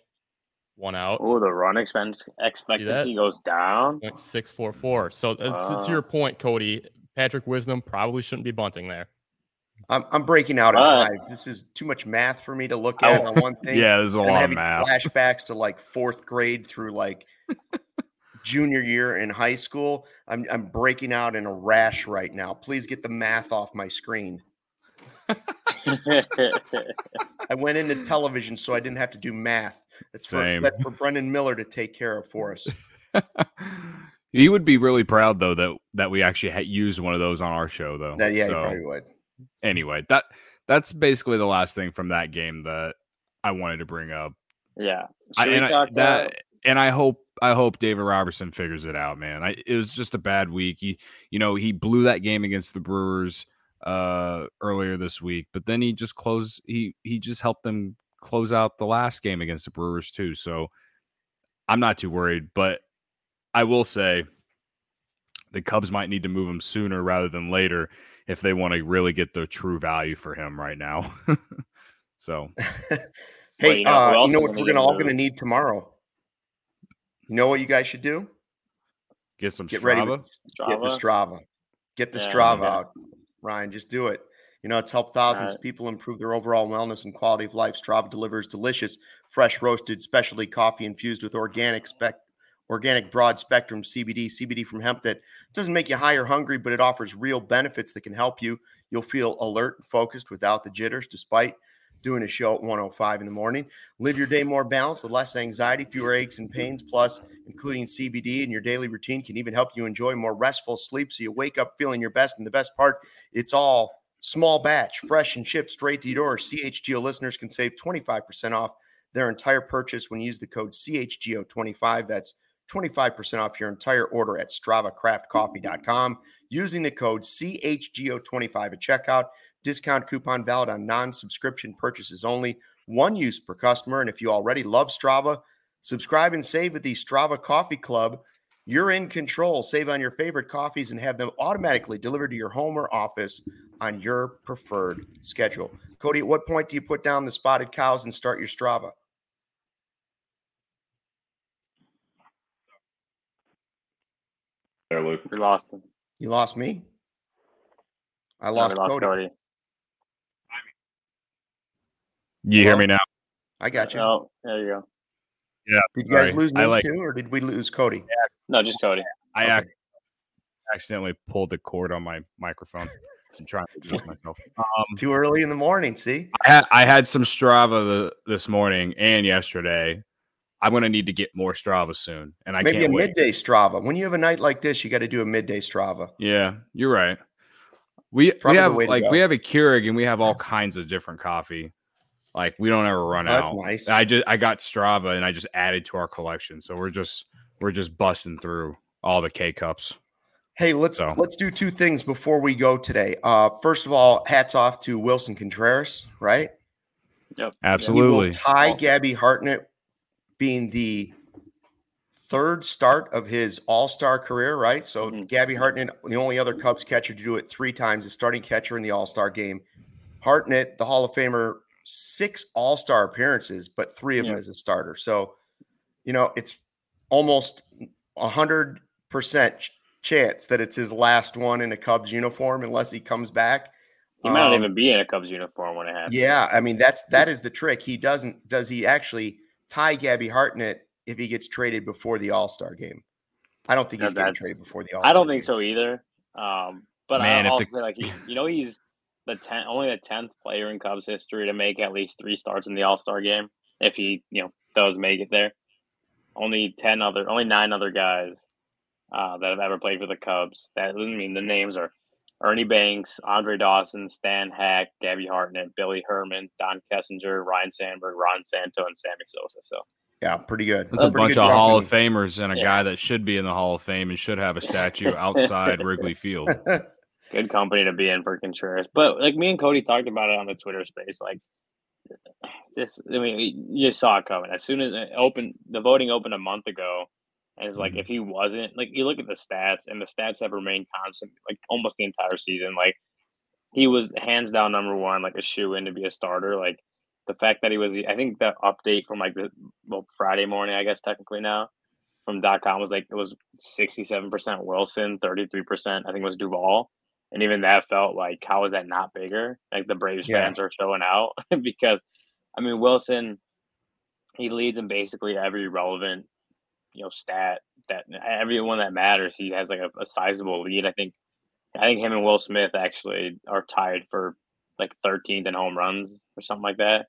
one out. Oh, the run expense expectancy goes down. 0.644. So uh, to- to your point, Cody, Patrick Wisdom probably shouldn't be bunting there. I'm, I'm breaking out in Uh, fives. This is too much math for me to look at on one thing. yeah, there's a I'm lot of math. flashbacks to like fourth grade through like junior year in high school. I'm I'm breaking out in a rash right now. Please get the math off my screen. I went into television so I didn't have to do math. That's for, Same. that's for Brendan Miller to take care of for us. he would be really proud though that that we actually had used one of those on our show though. That, yeah, So, you probably would. anyway, that that's basically the last thing from that game that I wanted to bring up. yeah. I, Should we and I, that about- and I hope I hope David Robertson figures it out, man. I it was just a bad week. He you know, he blew that game against the Brewers uh earlier this week, but then he just closed he he just helped them close out the last game against the Brewers too. So I'm not too worried, but I will say the Cubs might need to move him sooner rather than later if they want to really get the true value for him right now. so Hey, you know uh, you know what we're gonna all gonna need tomorrow? You know what you guys should do? get some Get Strava. ready with get the Strava? Strava. Get the Yeah, Strava out. Ryan, just do it. You know, it's helped thousands Alright. of people improve their overall wellness and quality of life. Strava delivers delicious, fresh roasted specialty coffee infused with organic spec organic broad spectrum CBD, CBD from hemp that doesn't make you high or hungry, but it offers real benefits that can help you. You'll feel alert and focused without the jitters, despite doing a show at 105 in the morning. Live your day more balanced with less anxiety, fewer aches and pains, plus including CBD in your daily routine can even help you enjoy more restful sleep so you wake up feeling your best. And the best part, it's all small batch, fresh and shipped straight to your door. CHGO listeners can save 25% off their entire purchase when you use the code CHGO25. That's 25% off your entire order at StravaCraftCoffee.com using the code CHGO25 at checkout. Discount coupon valid on non subscription purchases only. One use per customer. And if you already love Strava, subscribe and save with the Strava Coffee Club. You're in control. Save on your favorite coffees and have them automatically delivered to your home or office on your preferred schedule. Cody, at what point do you put down the spotted cows and start your Strava? There, Luke. We lost him. You lost me. I lost, we lost Cody. Cody. You hear me now? I got you. Oh, there you go. Yeah. Did you guys lose I me like- too, or did we lose Cody? No, just Cody. I Okay. ac- accidentally pulled the cord on my microphone. I'm trying to adjust myself. Um, It's too early in the morning. See, I had I had some Strava the, this morning and yesterday. I'm gonna need to get more Strava soon, and I maybe a can't wait. midday Strava. When you have a night like this, you got to do a midday Strava. Yeah, you're right. We we Probably the have like we have a Keurig and we have all kinds of different coffee. Like we don't ever run Oh, that's out. nice. I just I got Strava and I just added to our collection, so we're just we're just busting through all the K cups. Hey, let's So- let's do two things before we go today. Uh, first of all, hats off to Willson Contreras, right? Yep. He will Absolutely. tie Gabby Hartnett being the third start of his All Star career, right? So Mhm. Gabby Hartnett, the only other Cubs catcher to do it three times, the starting catcher in the All Star game. Hartnett, the Hall of Famer, six All Star appearances, but three of them as a starter. So, you know, it's almost a hundred percent chance that it's his last one in a Cubs uniform, unless he comes back. He might not Um, even be in a Cubs uniform when it happens. yeah, I mean that's that is the trick. He doesn't does he actually tie Gabby Hartnett if he gets traded before the All Star game? I don't think No, he's getting that's- traded before the All. I don't think so either. Um, but Man, I if also the- say like he, you know he's the ten, only the tenth player in Cubs history to make at least three starts in the All Star game. If he you know does make it there, only ten other, only nine other guys uh, that have ever played for the Cubs. That doesn't mean the names are Ernie Banks, Andre Dawson, Stan Hack, Gabby Hartnett, Billy Herman, Don Kessinger, Ryne Sandberg, Ron Santo, and Sammy Sosa. So Yeah, pretty good. That's a Pretty bunch of job Hall of Famers and a Yeah. guy that should be in the Hall of Fame and should have a statue outside Wrigley Field. good company to be in for Contreras. But like me and Cody talked about it on the Twitter space, like this. I mean, you saw it coming as soon as it opened. The voting opened a month ago, and it's like mm-hmm. if he wasn't like you look at the stats, and the stats have remained constant like almost the entire season. Like he was hands down number one, like a shoe in to be a starter. Like the fact that he was, I think the update from like the well Friday morning, I guess technically now from dot com was like it was 67% Willson, 33% I think it was Duval. And even that felt like how is that not bigger? Like the Braves Yeah. fans are showing out because I mean Willson he leads in basically every relevant you know stat that everyone that matters he has like a, a sizable lead. I think I think him and Will Smith actually are tied for like 13th in home runs or something like that.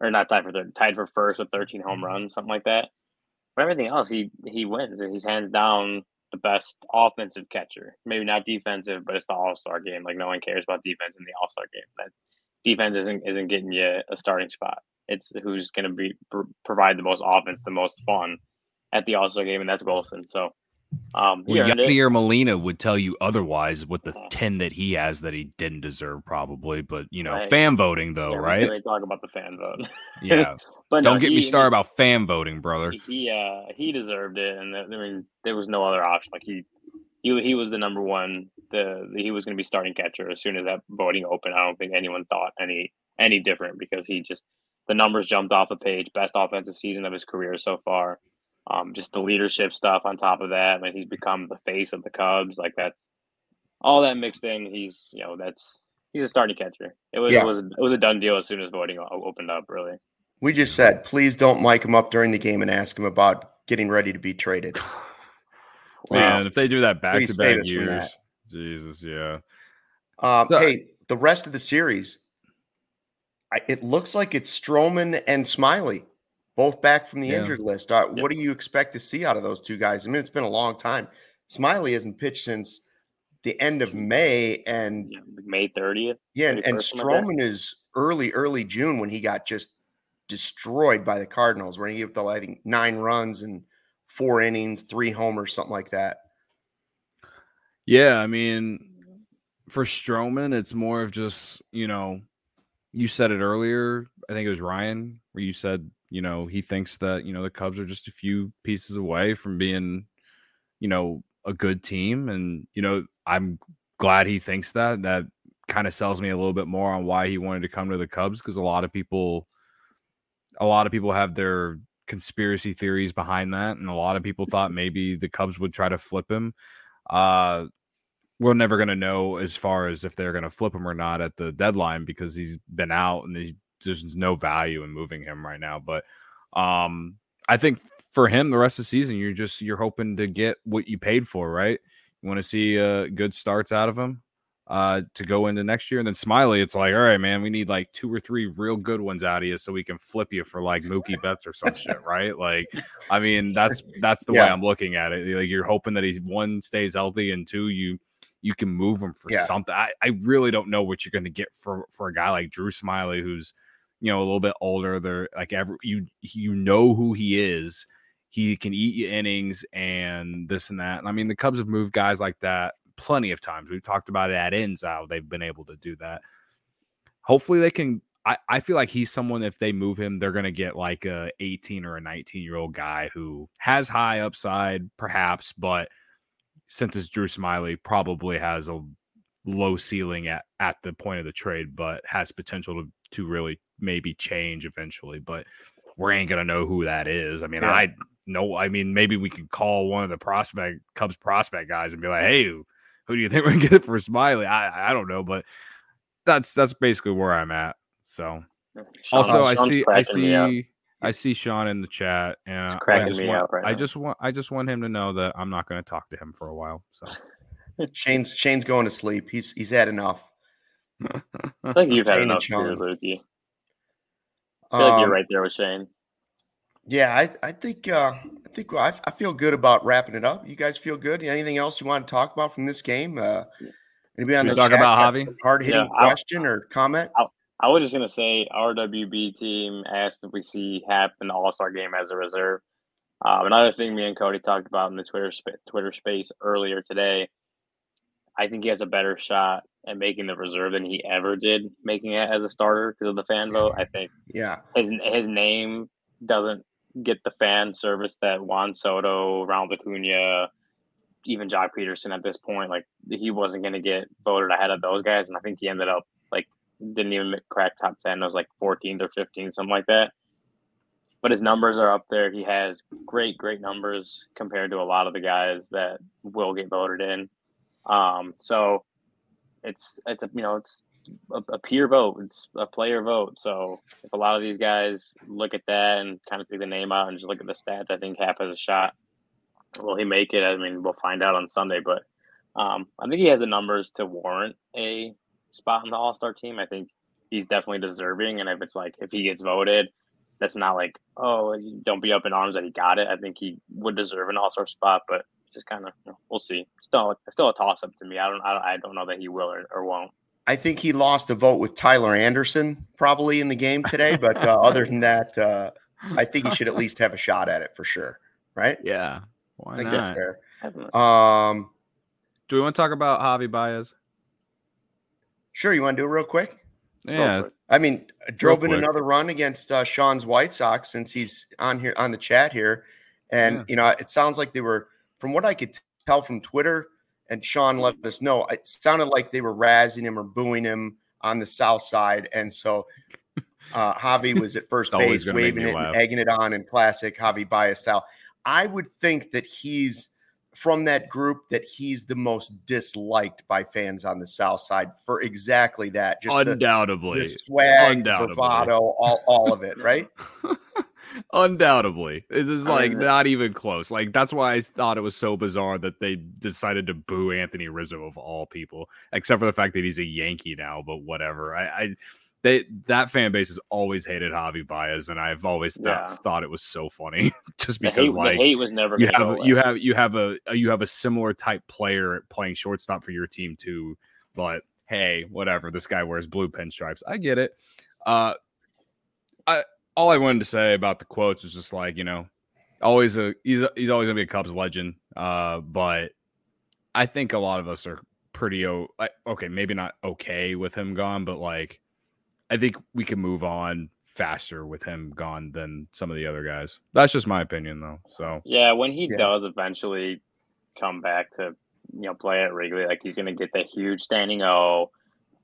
Or not tied for third, tied for first with 13 home mm-hmm. runs, something like that. But everything else, he he wins. He's hands down the best offensive catcher. Maybe not defensive, but it's the All Star game. Like no one cares about defense in the All Star game. That defense isn't isn't getting you a starting spot. It's who's going to be pr- provide the most offense, the most fun at the All Star game, and that's Willson. So, um, Well. Yadier Molina would tell you otherwise with the Yeah. 10 that he has that he didn't deserve, probably. But, you know, Right. fan voting, though, Yeah, right? really talk about the fan vote. Yeah. but Don't get me he- started about fan voting, brother. he- He uh he deserved it, and I mean there was no other option. Like he he he was the number one. The he was going to be starting catcher as soon as that voting opened. I don't think anyone thought any any different because he just the numbers jumped off the page. Best offensive season of his career so far. Um, just the leadership stuff on top of that. I mean, he's become the face of the Cubs. Like that's all that mixed in. He's you know that's he's a starting catcher. It was Yeah. it was it was a done deal as soon as voting opened up. Really. We just said, please don't mic him up during the game and ask him about getting ready to be traded. Man, if they do that back to back us from that. years, Jesus, yeah. Um, So- hey, the rest of the series, I, it looks like it's Stroman and Smyly, both back from the Yeah. injured list. Uh, Yep. What do you expect to see out of those two guys? I mean, it's been a long time. Smyly hasn't pitched since the end of May, and Yeah, May thirtieth. yeah, and, and 31st, like is early, early June when he got just destroyed by the Cardinals, where he gave up, I think, nine runs and four innings, three homers, something like that. Yeah, I mean, for Stroman, it's more of just, you know, you said it earlier. I think it was Ryan where you said, you know, he thinks that, you know, the Cubs are just a few pieces away from being, you know, a good team. And, you know, I'm glad he thinks that. That kind of sells me a little bit more on why he wanted to come to the Cubs because a lot of people, a lot of people have their conspiracy theories behind that. And a lot of people thought maybe the Cubs would try to flip him. Uh, we're never going to know as far as if they're going to flip him or not at the deadline because he's been out and he there's no value in moving him right now. But um, I think for him, the rest of the season, you're just you're hoping to get what you paid for, right? You want to see uh, good starts out of him uh, to go into next year. And then Smyly, it's like, all right, man, we need like two or three real good ones out of you so we can flip you for like Mookie Betts or some shit, right? Like, I mean, that's that's the yeah. way I'm looking at it. Like, you're hoping that he one stays healthy and two, you you can move him for yeah. something. I, I really don't know what you're going to get for for a guy like Drew Smyly, who's you know a little bit older. They're like every you you know who he is. He can eat you innings and this and that. And I mean, the Cubs have moved guys like that plenty of times. We've talked about it at ends how they've been able to do that. Hopefully they can I, I feel like he's someone if they move him, they're gonna get like a 18 or a 19 year old guy who has high upside, perhaps, but since it's Drew Smyly, probably has a low ceiling at, at the point of the trade, but has potential to, to really maybe change eventually. But we ain't gonna know who that is. I mean, yeah. I know. I mean, maybe we could call one of the prospect Cubs prospect guys and be like, "Hey, who do you think we're gonna get for Smyly? I I don't know, but that's that's basically where I'm at. So Sean, also Sean's I see I see I see Sean in the chat and I just, want, right I just want I just want him to know that I'm not going to talk to him for a while. So Shane's Shane's going to sleep. He's he's had enough. I think you've had Shane enough, here, Lukey. I feel um, like you're um, right there with Shane. Yeah, I I think uh, I think I, I feel good about wrapping it up. You guys feel good? Anything else you want to talk about from this game? Uh, anybody on the talk about Javi? Hard hitting yeah, question or comment? I, I, was just gonna say our WB team asked if we see Happ in the All Star game as a reserve. Um, another thing me and Cody talked about in the Twitter sp- Twitter space earlier today. I think he has a better shot at making the reserve than he ever did making it as a starter because of the fan vote. I think yeah, his his name doesn't get the fan service that Juan Soto, Ronald Acuna, even Joc Pederson at this point, like he wasn't going to get voted ahead of those guys, and I think he ended up like didn't even crack top ten. It was like 14th or 15th, something like that. But his numbers are up there. He has great, great numbers compared to a lot of the guys that will get voted in. Um, so it's it's a you know it's a, a, peer vote. It's a player vote. So if a lot of these guys look at that and kind of take the name out and just look at the stats, I think Happ has a shot. Will he make it? I mean, we'll find out on Sunday, but um, I think he has the numbers to warrant a spot in the All Star team. I think he's definitely deserving. And if it's like if he gets voted, that's not like oh don't be up in arms that he got it. I think he would deserve an All Star spot, but just kind of you know, we'll see. Still, still a toss up to me. I don't, I, I don't know that he will or, or won't. I think he lost a vote with Tyler Anderson probably in the game today. But uh, other than that, uh, I think he should at least have a shot at it for sure. Right? Yeah. Why I think not? that's fair. Um, do we want to talk about Javi Baez? Sure. You want to do it real quick? Yeah. I mean, drove in another run against uh, Sean's White Sox since he's on here on the chat here, and yeah. you know, it sounds like they were, from what I could tell from Twitter, and Sean let us know it sounded like they were razzing him or booing him on the south side. And so uh, Javi was at first base, waving it and egging it on in classic Javi Baez style. I would think that he's from that group that he's the most disliked by fans on the south side for exactly that. Just undoubtedly, the, the swag, undoubtedly. bravado, all, all of it, right? Undoubtedly. This is like not even close. Like that's why I thought it was so bizarre that they decided to boo Anthony Rizzo of all people, except for the fact that he's a Yankee now, but whatever. I, I they that fan base has always hated Javi Baez, and I've always th- yeah. thought it was so funny, just because hate, like hate was never you have you have you have a you have a similar type player playing shortstop for your team too, but hey, whatever. This guy wears blue pinstripes. I get it. Uh, all I wanted to say about the quotes is just like you know, always a he's a, he's always gonna be a Cubs legend. Uh, but I think a lot of us are pretty o- okay, maybe not okay with him gone, but like I think we can move on faster with him gone than some of the other guys. That's just my opinion, though. So yeah, when he yeah. does eventually come back to you know play at Wrigley, like he's gonna get the huge standing O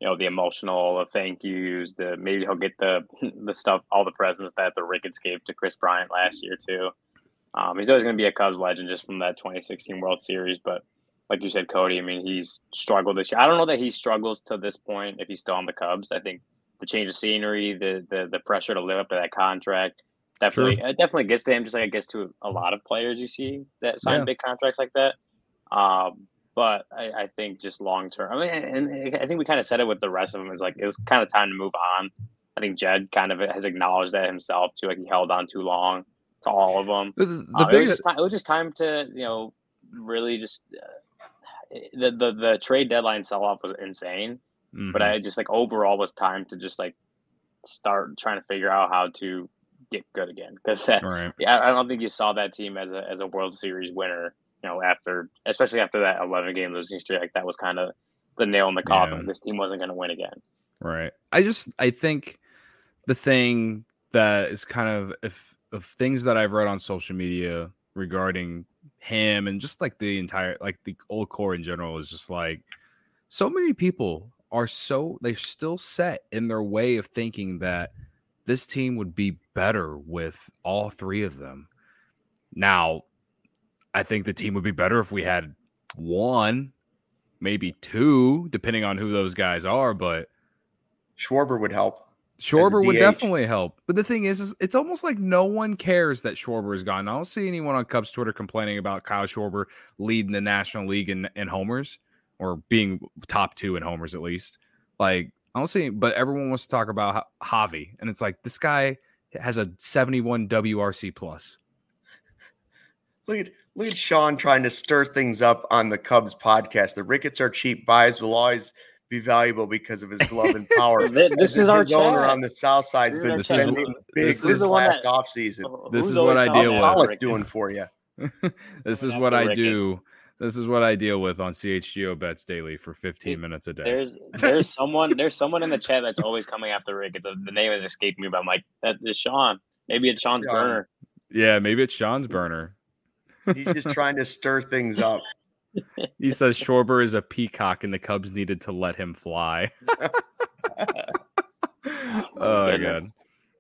you know the emotional the thank yous the maybe he'll get the the stuff all the presents that the ricketts gave to kris bryant last year too um, he's always going to be a cubs legend just from that 2016 world series but like you said cody i mean he's struggled this year i don't know that he struggles to this point if he's still on the cubs i think the change of scenery, the the the pressure to live up to that contract. Definitely, it definitely gets to him, just like it gets to a lot of players you see that sign Yeah. big contracts like that. Um, but I, I think just long term. I mean, and I think we kind of said it with the rest of them is like it was kind of time to move on. I think Jed kind of has acknowledged that himself too. Like he held on too long to all of them. The, the Uh, it, was biggest just time, it was just time to you know really just uh, the the the trade deadline sell off was insane, but Mhm. I just like overall was time to just like start trying to figure out how to get good again because right. yeah, I don't think you saw that team as a as a World Series winner. You know, after especially after that eleven game losing streak, like that was kind of the nail in the coffin. Yeah. This team wasn't going to win again. Right. I just I think the thing that is kind of if of things that I've read on social media regarding him and just like the entire like the old core in general is just like so many people are so they're still set in their way of thinking that this team would be better with all three of them. Now, I think the team would be better if we had one, maybe two, depending on who those guys are, but Schwarber would help. Schwarber would definitely help. But the thing is, is it's almost like no one cares that Schwarber is gone. I don't see anyone on Cubs Twitter complaining about Kyle Schwarber leading the National League in, in homers or being top two in homers at least. Like I don't see, but everyone wants to talk about Javi, and it's like this guy has a 71 WRC plus. Look at look at Sean trying to stir things up on the Cubs podcast. The Ricketts are cheap. Baez will always be valuable because of his glove and power. Th- This is our owner on the south side's We're been This our is what- big this this is- last the one off season. This is what I deal with. Pollock Ricketts? doing for you. this is what I do. This is what I deal with on CHGO bets daily for 15 Dude, minutes a day. There's there's someone there's someone in the chat that's always coming after Ricketts. The the name is escaping me, but I'm like that is Sean. Maybe it's Sean's Sean. burner. Yeah, maybe it's Sean's burner. He's just trying to stir things up. He says Schwarber is a peacock and the Cubs needed to let him fly. oh my god.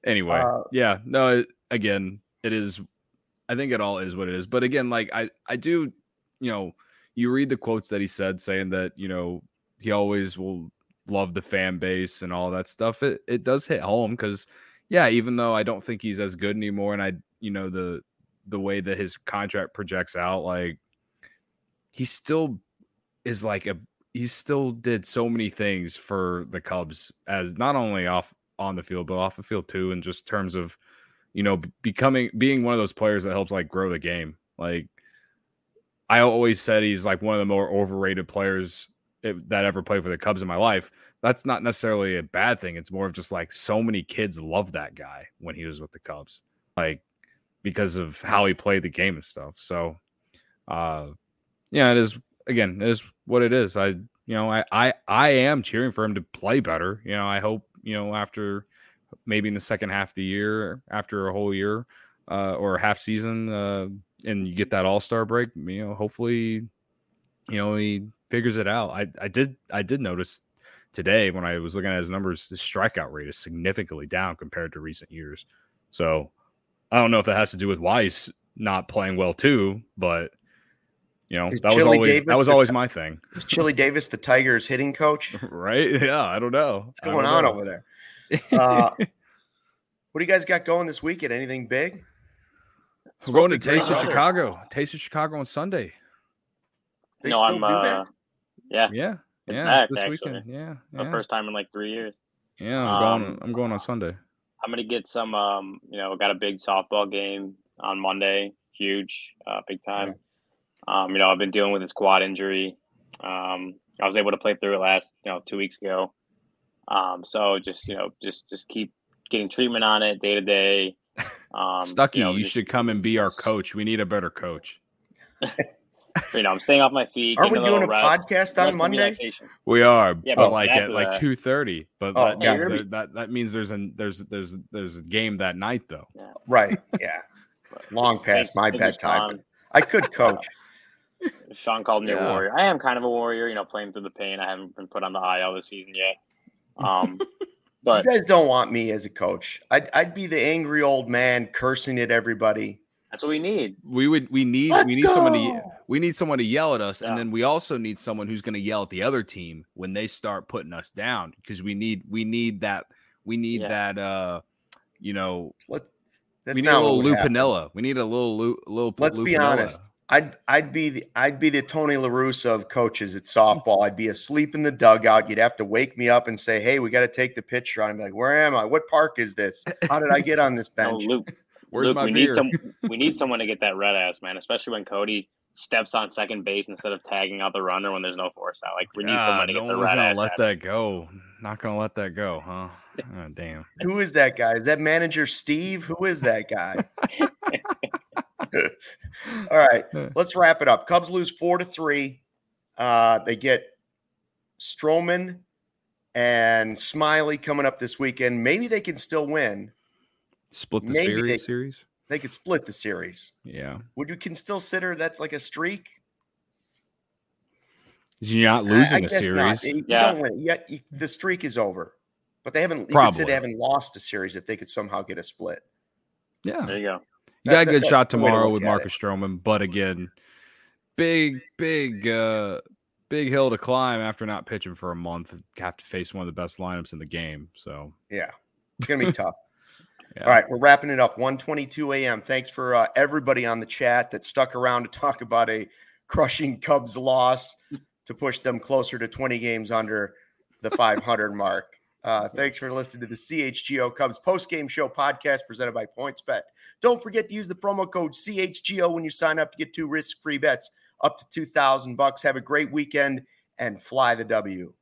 Anyway, Uh, yeah, no, again, it is I think it all is what it is. But again, like I I do, you know, you read the quotes that he said saying that, you know, he always will love the fan base and all that stuff. It it does hit home cuz yeah, even though I don't think he's as good anymore and I you know the the way that his contract projects out like he still is like a he still did so many things for the Cubs as not only off on the field but off the field too in just terms of you know becoming being one of those players that helps like grow the game. Like I always said he's like one of the more overrated players that ever played for the Cubs in my life. That's not necessarily a bad thing. It's more of just like so many kids love that guy when he was with the Cubs. Like because of how he played the game and stuff so uh yeah, it is again, it is what it is. I you know, I I I am cheering for him to play better. You know, I hope, you know, after maybe in the second half of the year, after a whole year, uh, or half season, uh, and you get that all-star break, you know, hopefully, you know, he figures it out. I I did I did notice today when I was looking at his numbers, his strikeout rate is significantly down compared to recent years. So I don't know if that has to do with Weiss not playing well too, but you know, Is that was always Davis that was always t- my thing, Is Chili Davis the Tigers hitting coach? Right? Yeah, I don't know. What's going on know. over there? Uh, what do you guys got going this weekend? Anything big? We're going to to Taste of weather. Chicago. Taste of Chicago on Sunday. They no, still I'm do uh, that? yeah, Yeah, It's yeah, back, this actually. weekend. Yeah, the first time in like three years. yeah. I'm going. Um, I'm going on Sunday. I'm gonna get some. Um, you know, got a big softball game on Monday. Huge, uh, big time. Um, you know, I've been dealing with a quad injury. Um, I was able to play through it last, you know, two weeks ago. Um, so just you know, just just keep getting treatment on it day to day. Um, Stucky, you, know, just- should come and be our coach. We need a better coach. You know, I'm staying off my feet. Aren't we getting doing a rest, podcast on Monday? We are, Yeah, but but like at after like two thirty. But Oh, that yeah, means there, that that means there's an there's there's there's a game that night though. Right. Yeah. Long past Thanks- my bedtime. I could coach. Sean called me Yeah. a warrior. I am kind of a warrior, you know, playing through the pain. I haven't been put on the IL this season yet. Um, but you guys don't want me as a coach. I'd, I'd be the angry old man cursing at everybody. That's what we need. We would we need Let's we need someone to we need someone to yell at us, and then we also need someone who's going to yell at the other team when they start putting us down because we need we need that We need Yeah. that. uh You know, Let, that's we need a not what little would Lou happen. Piniella. We need a little Lou. Little. Let's Lou be Piniella. honest. I'd I'd be the I'd be the Tony La Russa of coaches at softball. I'd be asleep in the dugout. You'd have to wake me up and say, "Hey, we got to take the picture." I'm like, "Where am I? What park is this? How did I get on this No, bench?" Luke, Where's Luke, my we beer? need some. We need someone to get that red ass man, especially when Cody steps on second base instead of tagging out the runner when there's no force out. Like we need God, someone to no get the red gonna ass. let that go. Not gonna let that go, huh? Oh, damn. Who is that guy? Is that manager Steve? Who is that guy? All right, let's wrap it up. Cubs lose four to three. Uh, they get Stroman and Smyly coming up this weekend. Maybe they can still win. Split the Maybe series. they- series. They could split the series. Yeah. Would you can still consider that's like a streak? You're not losing I a guess not. series. You Yeah. don't. Yeah, you- the streak is over. But they haven't. You could say Probably. they haven't lost a series if they could somehow get a split. Yeah. There you go. You got a good that- shot that's to tomorrow with at Marcus Stroman, but again, big, big, uh, big hill to climb after not pitching for a month. Have to face one of the best lineups in the game. So, Yeah, it's gonna be tough. Yeah. All right, we're wrapping it up. 1:22 a.m. Thanks for uh, everybody on the chat that stuck around to talk about a crushing Cubs loss to push them closer to 20 games under the 500 mark. Uh, thanks for listening to the CHGO Cubs post-game show podcast presented by PointsBet. Don't forget to use the promo code CHGO when you sign up to get two risk-free bets up to 2,000 bucks. Have a great weekend and fly the W.